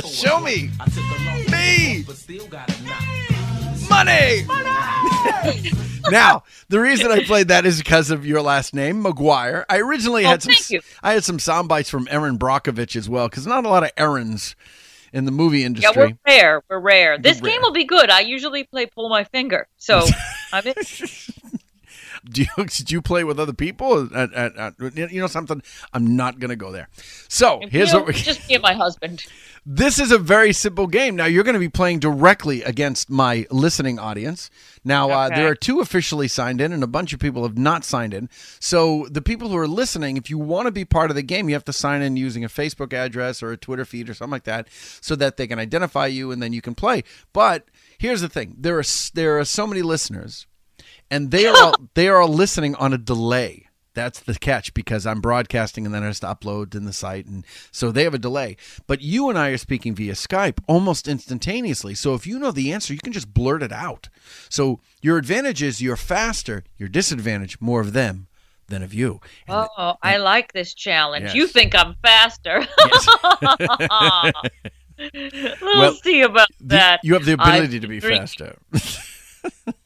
Show me. Me. Money. now, the reason I played that is because of your last name, Maguire. I originally Oh, had some you. I had some sound bites from Erin Brockovich as well, because not a lot of Erins in the movie industry. Yeah, we're rare. We're rare. This We're game will be good. I usually play pull my finger. So I'm in. do you did you play with other people? Uh, uh, uh, you know something? I'm not gonna go there. So here's You what we, just me and my husband. this is a very simple game. Now you're going to be playing directly against my listening audience. Now uh, Okay. there are two officially signed in, and a bunch of people have not signed in. So the people who are listening, if you want to be part of the game, you have to sign in using a Facebook address or a Twitter feed or something like that, so that they can identify you and then you can play. But here's the thing: there are there are so many listeners and they are all, they are all listening on a delay. That's the catch because I'm broadcasting and then I have to upload in the site, and so they have a delay. But you and I are speaking via Skype almost instantaneously. So if you know the answer, you can just blurt it out. So your advantage is you're faster. Your disadvantage, more of them than of you. Oh, I like this challenge. Yes. You think I'm faster. we'll, Well, see about The- that. you have the ability to be faster.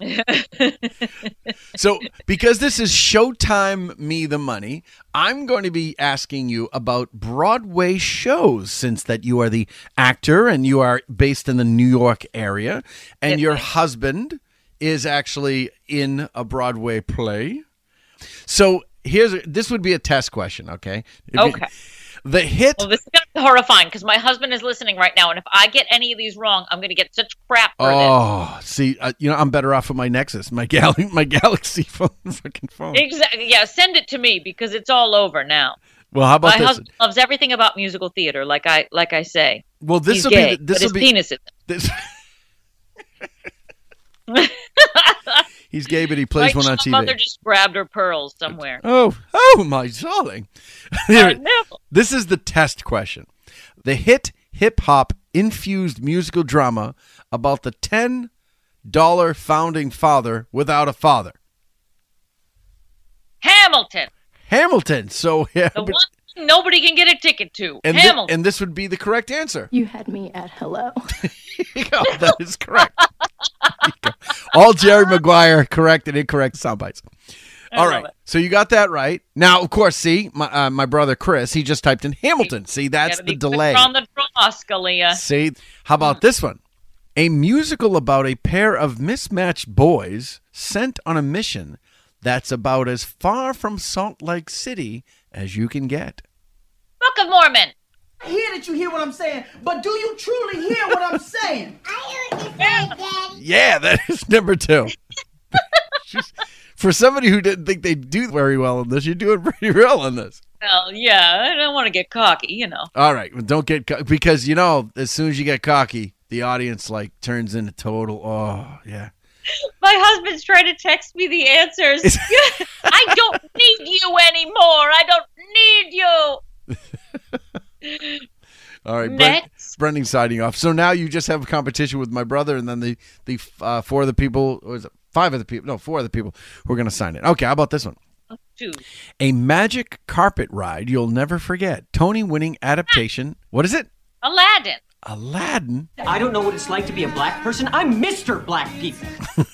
so, because this is Showtime Me the Money, I'm going to be asking you about Broadway shows since that you are the actor and you are based in the New York area and your husband is actually in a Broadway play. So, here's this would be a test question, okay? If you- Okay. The hit Well, this is going to be horrifying because my husband is listening right now, and if I get any of these wrong, I'm going to get such crap for this. Oh, see, uh, you know, I'm better off with my Nexus, my Gal- my Galaxy phone, fucking phone. Exactly. Yeah, send it to me because it's all over now. Well, how about my this? husband loves everything about musical theater, like I like I say. Well, this He's will gay, be this will be penis is. this. He's gay, but he plays one on ch- mother just grabbed her pearls somewhere. Oh, oh, my darling! Here I it- know. this is the test question. The hit hip hop infused musical drama about the ten dollar founding father without a father. Hamilton, Hamilton. So yeah, the one nobody can get a ticket to. and, thi- Hamilton. and this would be the correct answer. You had me at hello. Oh, that is correct. There you go. All Jerry Maguire correct and incorrect sound bites. All love it. so you got that right. Now, of course, see my uh, my brother Chris. He just typed in Hamilton. See, that's the delay. On the draw, Scalia. See, how about this one? A musical about a pair of mismatched boys sent on a mission that's about as far from Salt Lake City as you can get. Book of Mormon. I hear that you hear what I'm saying, but do you truly hear what I'm saying? I hear you very bad. Yeah, that is number two. For somebody who didn't think they'd do very well in this, you're doing pretty well in this. Well, yeah, I don't want to get cocky, you know. All right, well, don't get co- because you know as soon as you get cocky, the audience like turns into total. Oh yeah. My husband's trying to text me the answers. I don't need you anymore. I don't need you. All right, Brent, Brendan signing off. So now you just have a competition with my brother, and then the the uh, four of the people, or is it five of the people? No, four of the people who are going to sign it. Okay, how about this one? Two. A magic carpet ride you'll never forget. Tony winning adaptation. What is it? Aladdin. Aladdin. I don't know what it's like to be a black person. I'm Mr. Black People.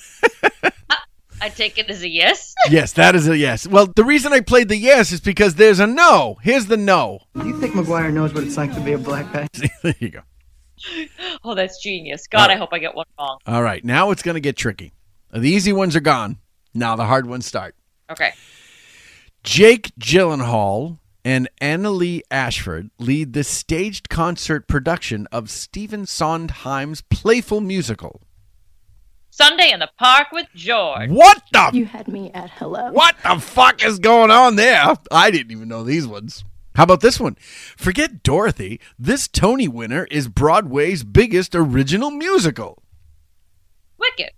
I take it as a yes. Yes, that is a yes. Well, the reason I played the yes is because there's a no. Here's the no. Do you think Maguire knows what it's like to be a black guy? there you go. Oh, that's genius. God, I hope I get one wrong. All right, now it's going to get tricky. The easy ones are gone. Now the hard ones start. Okay. Jake Gyllenhaal and Annaleigh Ashford lead the staged concert production of Stephen Sondheim's playful musical. Sunday in the park with George. What the? You had me at hello. What the fuck is going on there? I didn't even know these ones. How about this one? Forget Dorothy. This Tony winner is Broadway's biggest original musical. Wicked.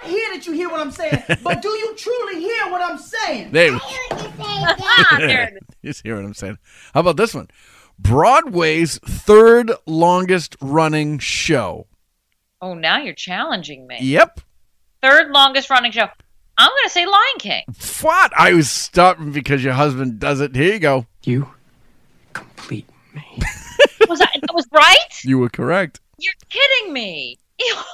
I hear that you hear what I'm saying, but do you truly hear what I'm saying? There. Ah, there it is. you see what I'm saying? How about this one? Broadway's third longest running show. Oh, now you're challenging me. Yep. Third longest running show. I'm going to say Lion King. What? I was stopping because your husband does it. Here you go. You complete me. Was I, that was right? You were correct. You're kidding me.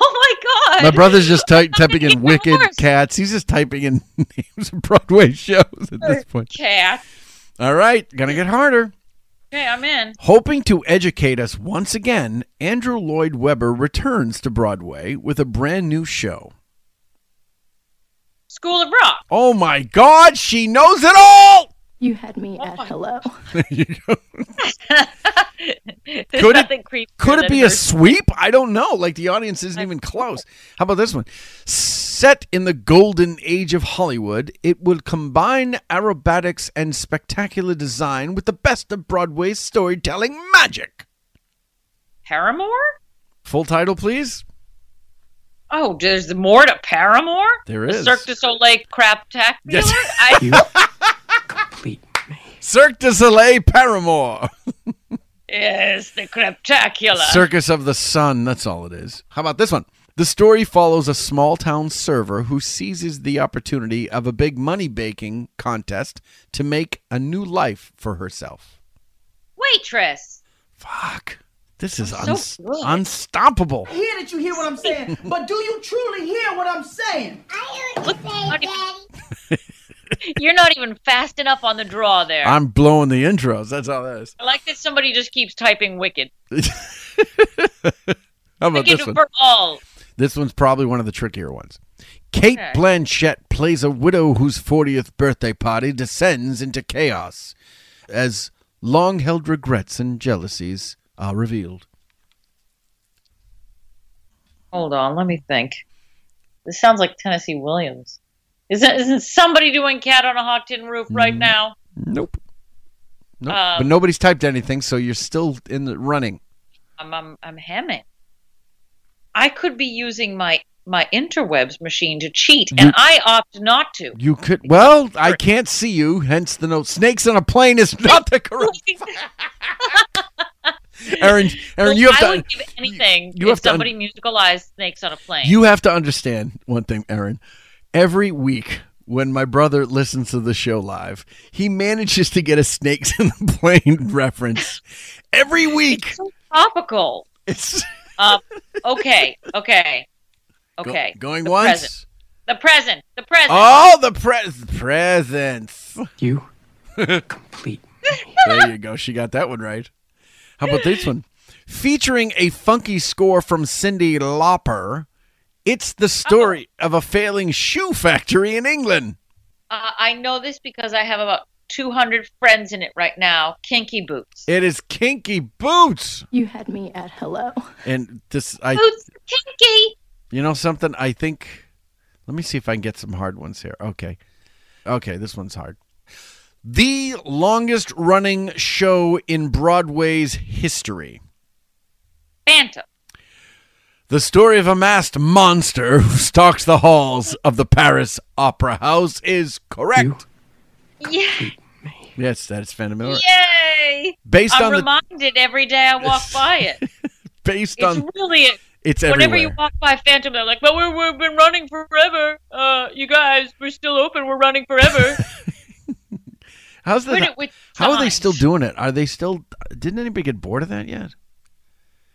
Oh my god. My brother's just ty- typing in Wicked worse. Cats. He's just typing in names of Broadway shows at this point. Cat. All right, gonna get harder. Okay, I'm in. Hoping to educate us once again, Andrew Lloyd Webber returns to Broadway with a brand new show. School of Rock. Oh my God, she knows it all! You had me oh at hello. There you go. There's Could it- nothing Could it be a sweep? I don't know. Like the audience isn't even close. How about this one? Set in the golden age of Hollywood, it would combine aerobatics and spectacular design with the best of Broadway's storytelling magic. Paramour? Full title, please. Oh, there's more to Paramour? There is. the is. Cirque du Soleil craptacular? Yes. I, Cirque du Soleil Paramour. yes, the craptacular. Circus of the Sun. That's all it is. How about this one? The story follows a small town server who seizes the opportunity of a big money baking contest to make a new life for herself. Waitress. Fuck. This is so uns- unstoppable. I hear that you hear what I'm saying, but do you truly hear what I'm saying? I hear what you're saying, Daddy. you're not even fast enough on the draw there. I'm blowing the intros. That's all that is. I like that somebody just keeps typing wicked. How about Wicked this one? for all. This one's probably one of the trickier ones. Cate Okay. Blanchett plays a widow whose 40th birthday party descends into chaos as long held regrets and jealousies are revealed. Hold on, let me think. This sounds like Tennessee Williams. Isn't isn't somebody doing Cat on a Hot Tin Roof right Mm. now? Nope. Nope. Um, but nobody's typed anything, so you're still in the running. I'm I'm I'm hemming. I could be using my my interwebs machine to cheat, You- and I opt not to. You could. Well, I can't see you, hence the note. Snakes on a plane is not the correct. Erin, Erin, you have I to. would give anything you if have to un- somebody musicalized Snakes on a Plane. You have to understand one thing, Erin. Every week when my brother listens to the show live, he manages to get a snakes in the plane reference every week. so topical. It's Uh, okay, okay, Go- okay. going The once. present. The present. The present. Oh, the pres presents. You complete. There you go. She got that one right. How about this one? Featuring a funky score from Cyndi Lauper, it's the story of a failing shoe factory in England. Uh, I know this because I have about 200 friends in it right now. Kinky Boots. It is Kinky Boots. You had me at hello. And this, I, Boots Kinky. you know something? I think. Let me see if I can get some hard ones here. Okay. Okay, this one's hard. The longest running show in Broadway's history. Phantom. The story of a masked monster who stalks the halls of the Paris Opera House is correct. Yeah. Yes, that's Phantom Miller. Yay! Based I'm on the- reminded every day I walk by it. Based on It's on really it's whenever you walk by Phantom, they're like, "But we're, we've been running forever. Uh, you guys, we're still open. We're running forever." How's that? How are they still doing it? Are they still? Didn't anybody get bored of that yet?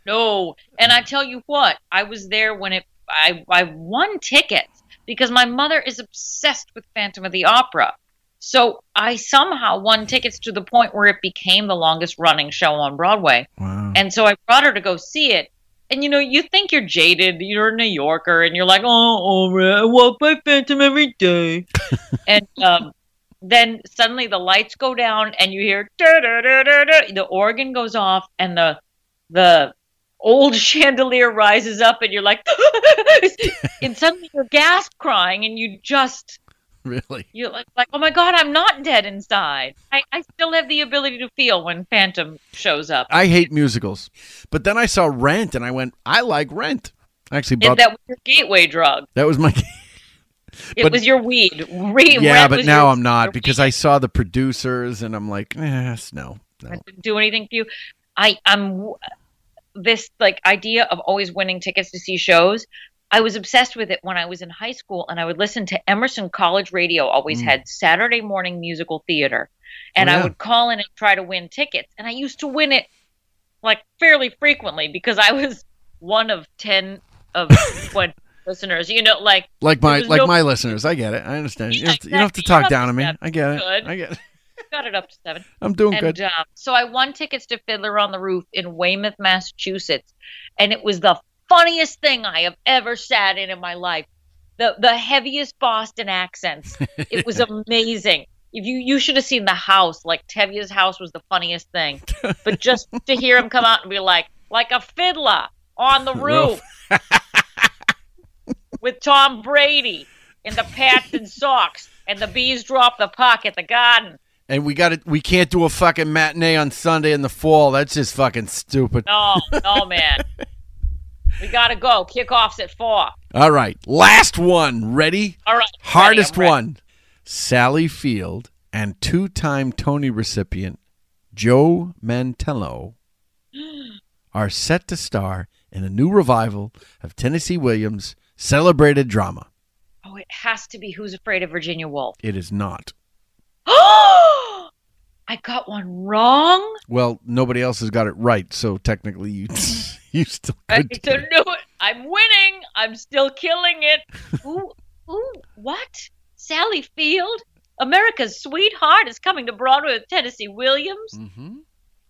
No, and I tell you what, I was there when it. I I won tickets because my mother is obsessed with Phantom of the Opera. So I somehow won tickets to the point where it became the longest running show on Broadway. Wow. And so I brought her to go see it. And you know, you think you're jaded, you're a New Yorker, and you're like, oh, all right, I walk by Phantom every day. and um, then suddenly the lights go down, and you hear da da da da da. The organ goes off, and the the old chandelier rises up, and you're like, and suddenly you're gasp crying, and you just Really? you're like, like, oh my god, I'm not dead inside. I, I still have the ability to feel when Phantom shows up. I hate musicals, but then I saw Rent and I went, I like Rent. I actually And that was your gateway drug. that was my. It But- was your weed. Re- yeah, Rent but now your- I'm not because I saw the producers and I'm like, eh, yes, no, no. didn't do anything for you. I I'm this like idea of always winning tickets to see shows. I was obsessed with it when I was in high school, and I would listen to Emerson College Radio. Always Mm. had Saturday morning musical theater, and Oh, I would call in and try to win tickets. And I used to win it like fairly frequently because I was one of ten of twenty listeners. You know, like Like my like no- my listeners, I get it. I understand. you, Yeah, have to, you don't have to talk down to me. I get it. Good. I get it. got it up to seven. I'm doing and, good. Uh, so I won tickets to Fiddler on the Roof in Weymouth, Massachusetts, and it was the funniest thing I have ever sat in in my life. The the heaviest Boston accents. It was amazing. If you you should have seen the house. Like Tevye's house was the funniest thing. But just to hear him come out and be like like a fiddler on the roof with Tom Brady in the pants and socks, and the bees drop the puck at the garden. And we got it. We can't do a fucking matinee on Sunday in the fall. That's just fucking stupid. No, no, man. We gotta go. Kickoffs at four. All right, last one. Ready? All right. Hardest ready, one. Sally Field and two-time Tony recipient Joe Mantello are set to star in a new revival of Tennessee Williams' celebrated drama. Oh, it has to be Who's Afraid of Virginia Woolf. It is not. Oh, I got one wrong. Well, nobody else has got it right, so technically you you still I could. don't know it. I'm winning. I'm still killing it. Ooh, ooh, what? Sally Field, America's sweetheart, is coming to Broadway with Tennessee Williams. Mm-hmm.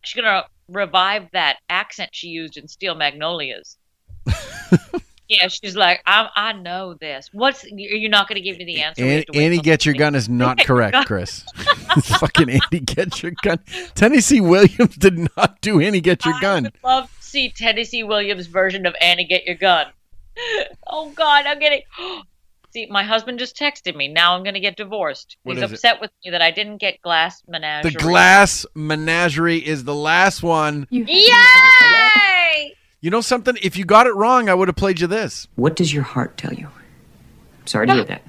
She's gonna revive that accent she used in Steel Magnolias. Yeah, she's like, I, I know this. What's you're not gonna give me the answer? We have Annie, Annie Get Your Gun is not correct, Chris. Fucking Annie Get Your Gun. Tennessee Williams did not do Annie Get Your I Gun. would love to see Tennessee Williams' version of Annie Get Your Gun. Oh God, I'm getting. See, my husband just texted me. Now I'm going to get divorced. What He's is it? upset with me that I didn't get Glass Menagerie. The Glass Menagerie is the last one. Yay! You know something? If you got it wrong, I would have played you this. What does your heart tell you? Sorry to hear that.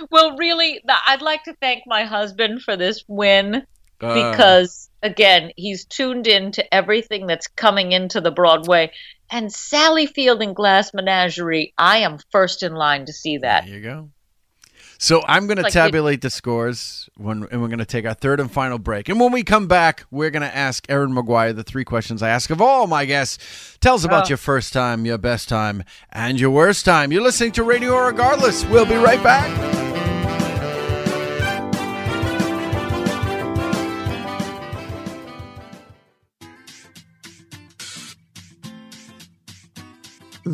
well, really, I'd like to thank my husband for this win Uh. because, again, he's tuned in to everything that's coming into the Broadway. And Sally Field and Glass Menagerie, I am first in line to see that. There you go. So I'm going to Like, tabulate the scores when, and we're going to take our third and final break. And when we come back, we're going to ask Erin Maguire the three questions I ask of all my guests. Tell us about Oh. your first time, your best time, and your worst time. You're listening to Radio Regardless. We'll be right back.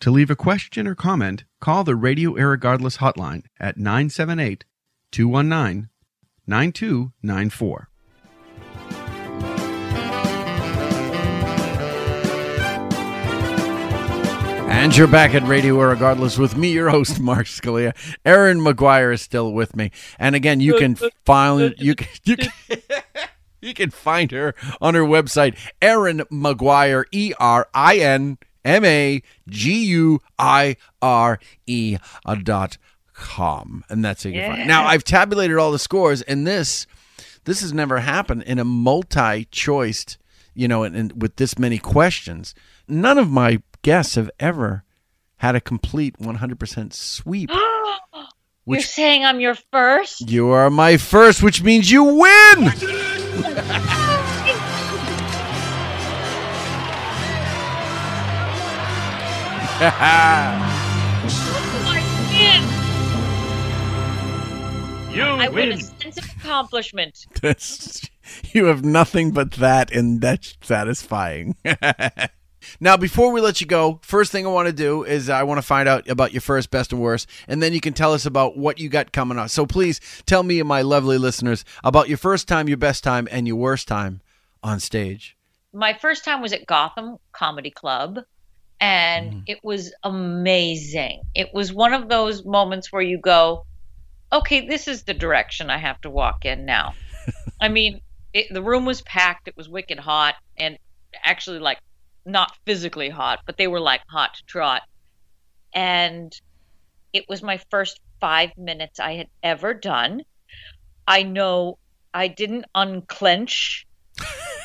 To leave a question or comment, call the Radio Irregardless hotline at 978 219 9294. And you're back at Radio Irregardless with me, your host, Mark Scalia. Erin Maguire is still with me. And again, you can find you can, you can, you can find her on her website, Erin Maguire, E R I N M A G U I R E dot com. And that's how you can find. Now I've tabulated all the scores, and this this has never happened in a multi-choiced, you know, and, and with this many questions. None of my guests have ever had a complete 100% sweep. You're saying I'm your first? You are my first, which means you win. You I win a sense of accomplishment. That's, you have nothing but that, and that's satisfying. now, before we let you go, first thing I want to do is I want to find out about your first, best, and worst, and then you can tell us about what you got coming up. So please tell me and my lovely listeners about your first time, your best time, and your worst time on stage. My first time was at Gotham Comedy Club, and Mm. it was amazing. It was one of those moments where you go, okay, this is the direction I have to walk in now. I mean, it, the room was packed, it was wicked hot, and actually, like, not physically hot, but they were like hot to trot. And it was my first five minutes I had ever done. I know I didn't unclench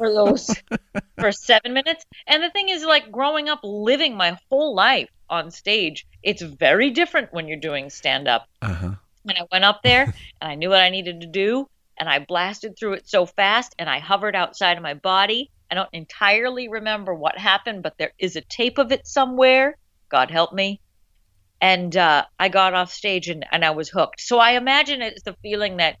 for those for seven minutes. And the thing is, like growing up, living my whole life on stage, it's very different when you're doing stand up. Uh-huh. And I went up there and I knew what I needed to do. And I blasted through it so fast and I hovered outside of my body. I don't entirely remember what happened, but there is a tape of it somewhere. God help me. And uh, I got off stage and, and I was hooked. So I imagine it's the feeling that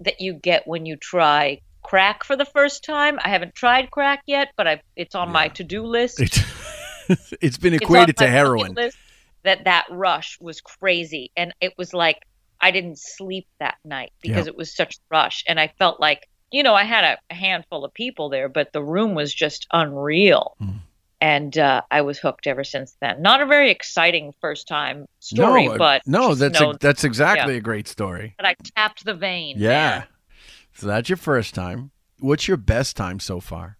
that you get when you try crack for the first time. I haven't tried crack yet, but I it's on my to-do list. It's, it's been equated to heroin. list That that rush was crazy, and it was like I didn't sleep that night because Yeah. it was such a rush, and I felt like you know I had a, a handful of people there, but the room was just unreal. Hmm. And uh, I was hooked ever since then. Not a very exciting first time story, no, uh, but no, that's know- that's exactly yeah, a great story. that I tapped the vein. Yeah. So that's your first time. What's your best time so far?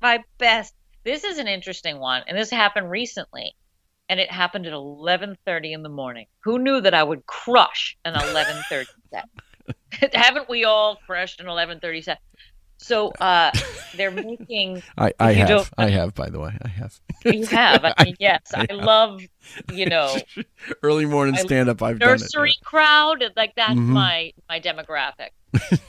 my best this is an interesting one and this happened recently and it happened at 11:30 in the morning who knew that i would crush an 11:30 set haven't we all crushed an 11:30 set so uh they're making I, I have. I have, by the way. I have. you have i mean yes i, have. love you know Early morning I- stand up. I've done it. nursery crowd like that's Mhm. my my demographic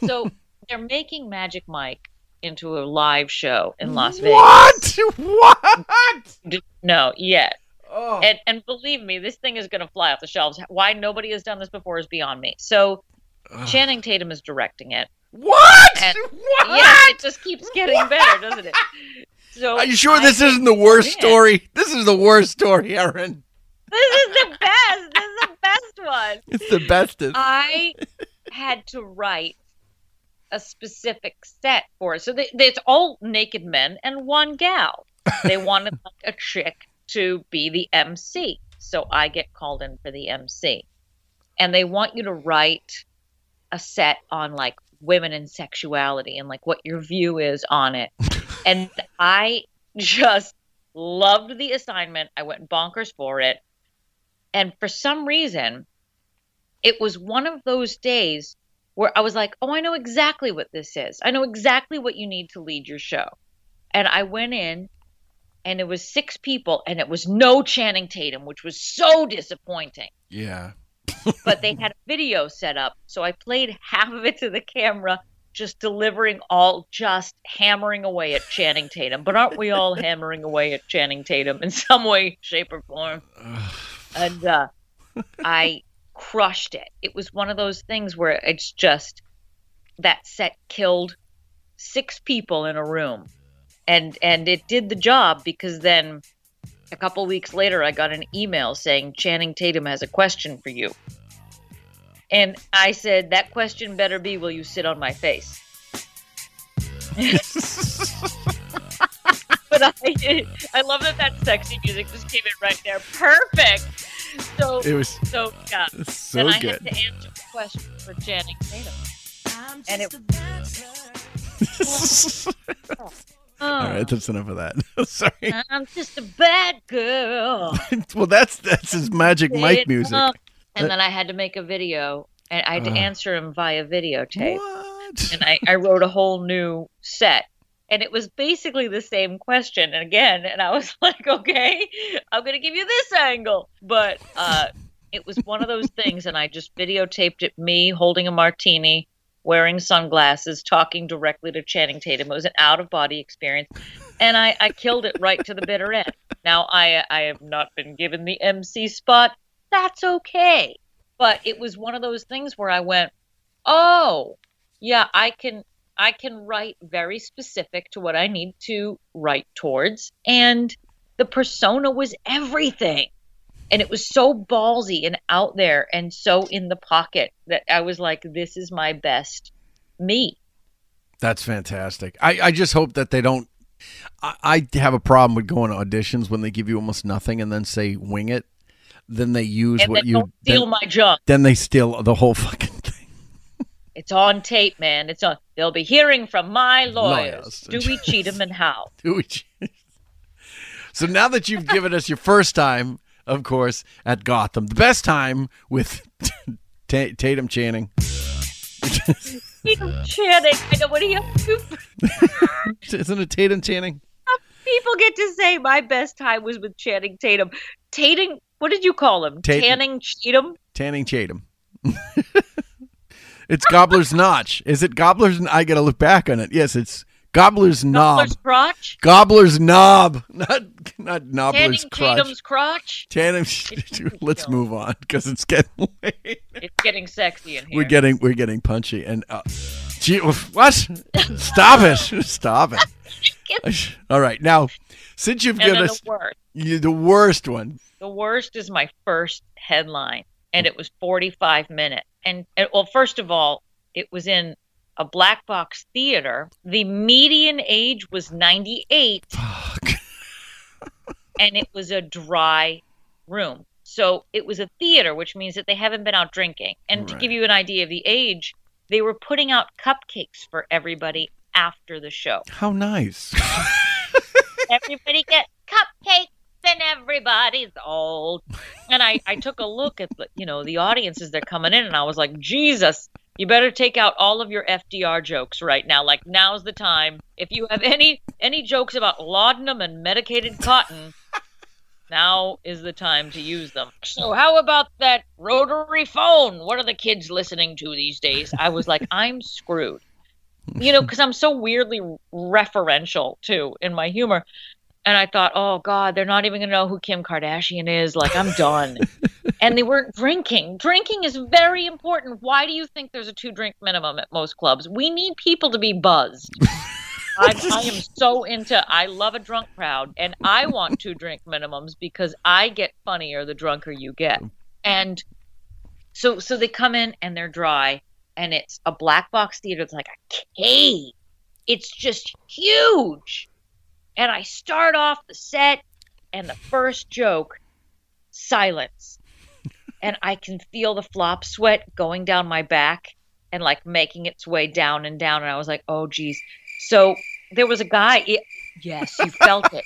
so they're making magic mike into a live show in las vegas What? What? no yes Oh. and and believe me this thing is going to fly off the shelves why nobody has done this before is beyond me so channing tatum is directing it what and yeah it just keeps getting better doesn't it so Are you sure I this isn't the worst in. story? This is the worst story, Erin. this is the best this is the best one It's the bestest. I had to write a specific set for it. So they, they- it's all naked men and one gal. They wanted like a chick to be the MC. So I get called in for the MC. And they want you to write a set on like women and sexuality and like what your view is on it. and I just loved the assignment. I went bonkers for it. And for some reason, it was one of those days where I was like, oh, I know exactly what this is. I know exactly what you need to lead your show. And I went in and it was six people and it was no Channing Tatum, which was so disappointing. Yeah. But they had a video set up. So I played half of it to the camera, just delivering all, just hammering away at Channing Tatum. But aren't we all hammering away at Channing Tatum in some way, shape, or form? and uh, I crushed it. It was one of those things where it's just that set killed six people in a room, and and it did the job because then a couple weeks later I got an email saying Channing Tatum has a question for you, and I said that question better be will you sit on my face. but I, I love that that sexy music just came in right there. Perfect. So It was so yeah. so then I good. had to answer the question for Channing Tatum, and it. All right, that's enough of that. Sorry. I'm just a bad girl. well, that's that's his Magic Mike music. And then I had to make a video, and I had to Uh. answer him via videotape. What? And I, I wrote a whole new set. And it was basically the same question and again. And I was like, okay, I'm going to give you this angle. But uh, it was one of those things. And I just videotaped it me holding a martini, wearing sunglasses, talking directly to Channing Tatum. It was an out of body experience. And I, I killed it right to the bitter end. Now, I, I have not been given the MC spot. That's okay. But it was one of those things where I went, oh, yeah, I can I can write very specific to what I need to write towards. And the persona was everything. And it was so ballsy and out there and so in the pocket that I was like, this is my best me. That's fantastic. I, I just hope that they don't. I, I have a problem with going to auditions when they give you almost nothing and then say wing it. Then they use And what you don't steal then, my junk. Then they steal the whole fucking thing. It's on tape, man. It's on. They'll be hearing from my lawyers. Lawyers. cheat Cheatham and how? Do we? Cheat? So now that you've given us your first time, of course, at Gotham, the best time with Ta Tatum Channing. Tatum Channing. I know what he Isn't it Tatum Channing? People get to say my best time was with Channing Tatum. Tatum, what did you call him? Tatum. Tanning Cheatham? Tanning Tatum. it's Gobbler's Notch. Is it Gobbler's? I got to look back on it. Yes, it's Gobbler's Knob. Gobbler's crotch? Gobbler's Knob, not not Tanning Knobbler's crotch. Tatum's crotch? Tanning. Let's move on because it's getting late. It's getting sexy in here. We're getting we're getting punchy and uh, gee, what? Stop it! Stop it! All right, now since you've given us the worst. you, the worst one, The worst is my first headline, and it was 45 minutes. And, and well, first of all, it was in a black box theater. The median age was 98, and it was a dry room. So it was a theater, which means that they haven't been out drinking. And to give you an idea of the age, they were putting out cupcakes for everybody after the show. how nice. everybody gets cupcakes and everybody's old. And I, I took a look at the, you know the audiences as they're coming in, and I was like, Jesus, you better take out all of your FDR jokes right now. Like now's the time. If you have any any jokes about laudanum and medicated cotton, now is the time to use them. So how about that rotary phone? What are the kids listening to these days? I was like, I'm screwed you know, because I'm so weirdly referential too in my humor. And I thought, oh God, they're not even gonna know who Kim Kardashian is. Like, I'm done. and they weren't drinking. Drinking is very important. Why do you think there's a two drink minimum at most clubs? We need people to be buzzed. I, I am so into. I love a drunk crowd, and I want two drink minimums because I get funnier the drunker you get. And so, so they come in and they're dry, and it's a black box theater. It's like a cave. It's just huge. And I start off the set, and the first joke, silence. and I can feel the flop sweat going down my back and like making its way down and down. And I was like, oh, geez. So there was a guy. It, yes, you felt it.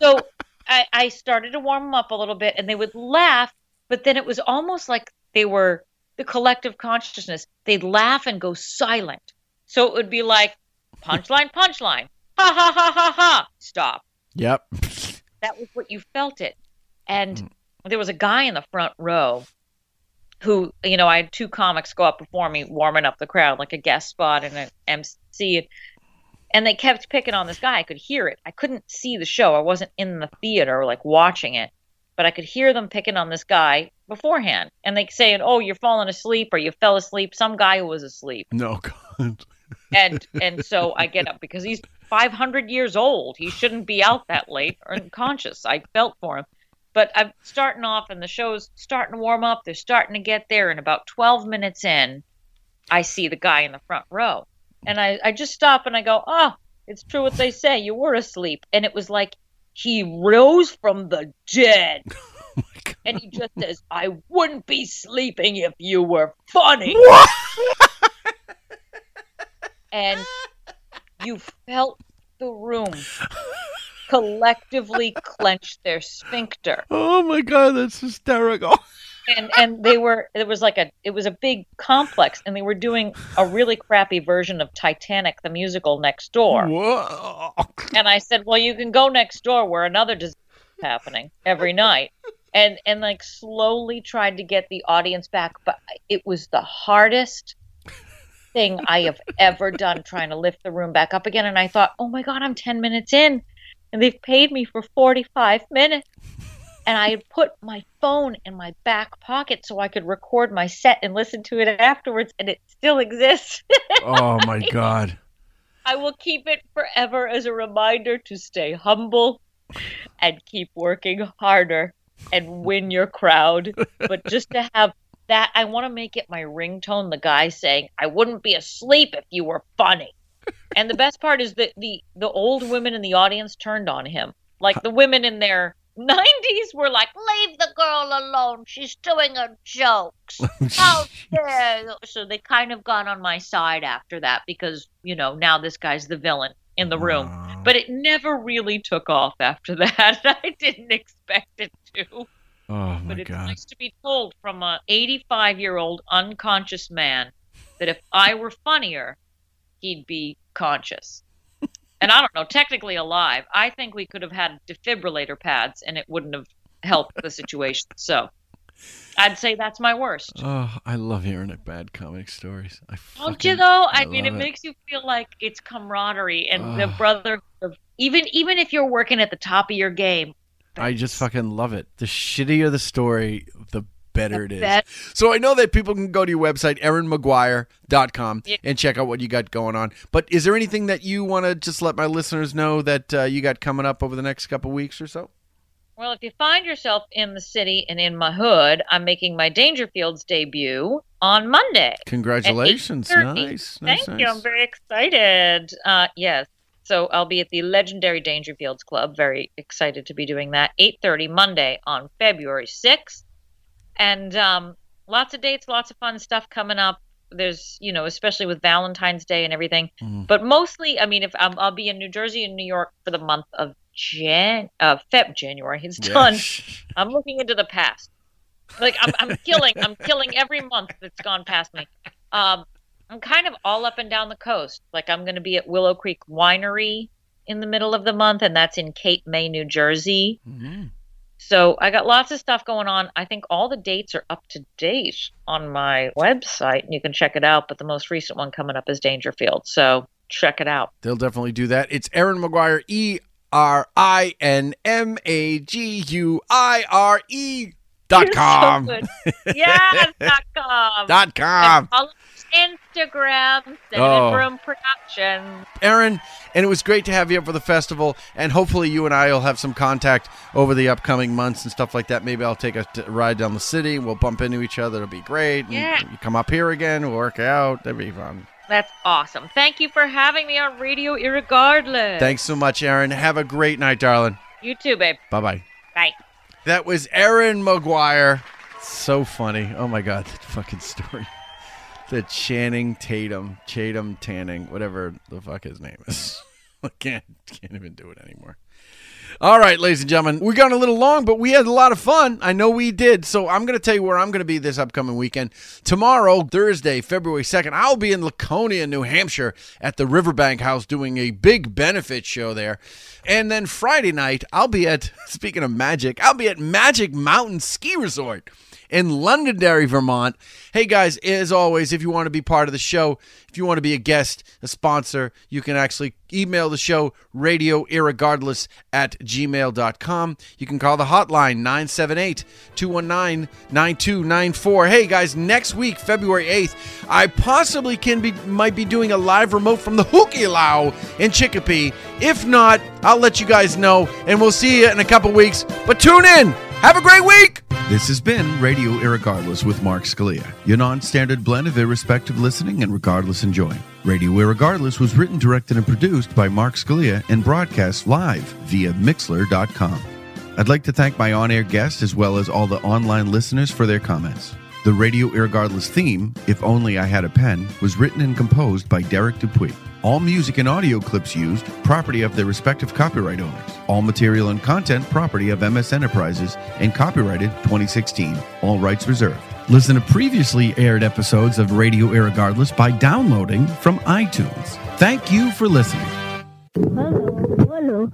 So I, I started to warm them up a little bit, and they would laugh, but then it was almost like they were the collective consciousness. They'd laugh and go silent. So it would be like punchline, punchline, ha ha ha ha ha, stop. Yep. That was what you felt it. And mm. there was a guy in the front row, who you know I had two comics go up before me, warming up the crowd like a guest spot and an MC, and they kept picking on this guy. I could hear it. I couldn't see the show. I wasn't in the theater like watching it, but I could hear them picking on this guy beforehand, and they saying, "Oh, you're falling asleep," or "You fell asleep." Some guy who was asleep, No, God. And and so I get up because he's 500 years old. He shouldn't be out that late or unconscious. I felt for him. But I'm starting off, and the show's starting to warm up. They're starting to get there, and about 12 minutes in, I see the guy in the front row, and I I just stop and I go, "Oh, it's true what they say. You were asleep," and it was like he rose from the dead. and he just says, I wouldn't be sleeping if you were funny. and you felt the room collectively clench their sphincter. Oh my God, that's hysterical. And and they were it was like a it was a big complex and they were doing a really crappy version of Titanic the musical next door. Whoa. And I said, "Well, you can go next door where another disaster is happening every night." And and like slowly tried to get the audience back, but it was the hardest thing I have ever done trying to lift the room back up again. And I thought, "Oh my god, I'm 10 minutes in and they've paid me for 45 minutes." And I had put my phone in my back pocket so I could record my set and listen to it afterwards, and it still exists. Oh my God. I will keep it forever as a reminder to stay humble and keep working harder and win your crowd. But just to have that, I want to make it my ringtone. The guy saying, "I wouldn't be asleep if you were funny." And the best part is that the the old women in the audience turned on him. Like the women in their 90s were like, "Leave the girl alone. She's doing her jokes." How dare you?" So they kind of got on my side after that because, you know, now this guy's the villain in the room. But it never really took off after that. I didn't expect it to. Oh my But it's God. nice to be told from a 85 year old unconscious man that if I were funnier, he'd be conscious. and I don't know, technically alive. I think we could have had defibrillator pads and it wouldn't have helped the situation. So I'd say that's my worst. Oh, I love hearing bad comic stories. I Don't you though? I, I mean, it, it. makes you feel like it's camaraderie and the Ugh. brotherhood of even even if you're working at the top of your game. I just fucking love it. The shittier the story, the better it is. So I know that people can go to your website, erinmaguire.com, Yeah. and check out what you got going on. But is there anything that you want to just let my listeners know that uh, you got coming up over the next couple weeks or so? Well, if you find yourself in the city and in my hood, I'm making my Dangerfields debut on Monday. Congratulations. Nice. nice Thank you. I'm very excited. Uh, yes. So I'll be at the legendary Dangerfields Club. Very excited to be doing that. 8:30 Monday on February 6th. And um, lots of dates, lots of fun stuff coming up. There's, you know, especially with Valentine's Day and everything. Mm. But mostly, I mean, if um, I'll be in New Jersey and New York for the month of Jan, uh, Feb, January. It's done. I'm looking into the past. Like I'm, I'm killing, I'm killing every month that's gone past me. Um, I'm kind of all up and down the coast. Like I'm going to be at Willow Creek Winery in the middle of the month, and that's in Cape May, New Jersey. Mhm. So I got lots of stuff going on. I think all the dates are up to date on my website, and you can check it out. But the most recent one coming up is Dangerfield. So check it out. They'll definitely do that. It's Erin Maguire, E R I N M A G U I R E dot so com. good. Yes, dot com. Dot com. Instagram, Cinnamon Oh. Broom Productions. Erin, and it was great to have you up for the festival. And hopefully, you and I will have some contact over the upcoming months and stuff like that. Maybe I'll take a t- ride down the city. We'll bump into each other. It'll be great. Yeah. You come up here again. We'll work out. That'd be fun. That's awesome. Thank you for having me on Radio Irregardless. Thanks so much, Erin. Have a great night, darling. You too, babe. Bye bye. Bye. That was Erin Maguire. So funny. Oh my god, that fucking story. The Channing Tatum, Chatham Tanning, whatever the fuck his name is. I can't can't even do it anymore. All right, ladies and gentlemen, we got a little long, but we had a lot of fun. I know we did. So I'm going to tell you where I'm going to be this upcoming weekend. Tomorrow, Thursday, February 2nd, I'll be in Laconia, New Hampshire at the Riverbank House doing a big benefit show there. And then Friday night, I'll be at, speaking of magic, I'll be at Magic Mountain Ski Resort. In Londonderry, Vermont. Hey guys, as always, if you want to be part of the show, if you want to be a guest, a sponsor, you can actually email the show radio irregardless at gmail.com. You can call the hotline 978 219 9294. Hey guys, next week, February 8th, I possibly can be might be doing a live remote from the Hukilau in Chicopee. If not, I'll let you guys know, and we'll see you in a couple weeks. But tune in. Have a great week. This has been Radio Irregardless with Mark Scalia, your non-standard blend of irrespective listening and regardless enjoying. Radio Irregardless was written, directed, and produced by Mark Scalia and broadcast live via Mixlr.com. I'd like to thank my on-air guests as well as all the online listeners for their comments. The Radio Irregardless theme, If Only I Had a Pen, was written and composed by Derek Dupuy. All music and audio clips used, property of their respective copyright owners. All material and content, property of MS Enterprises and copyrighted 2016. All rights reserved. Listen to previously aired episodes of Radio Irregardless by downloading from iTunes. Thank you for listening. Hello, hello.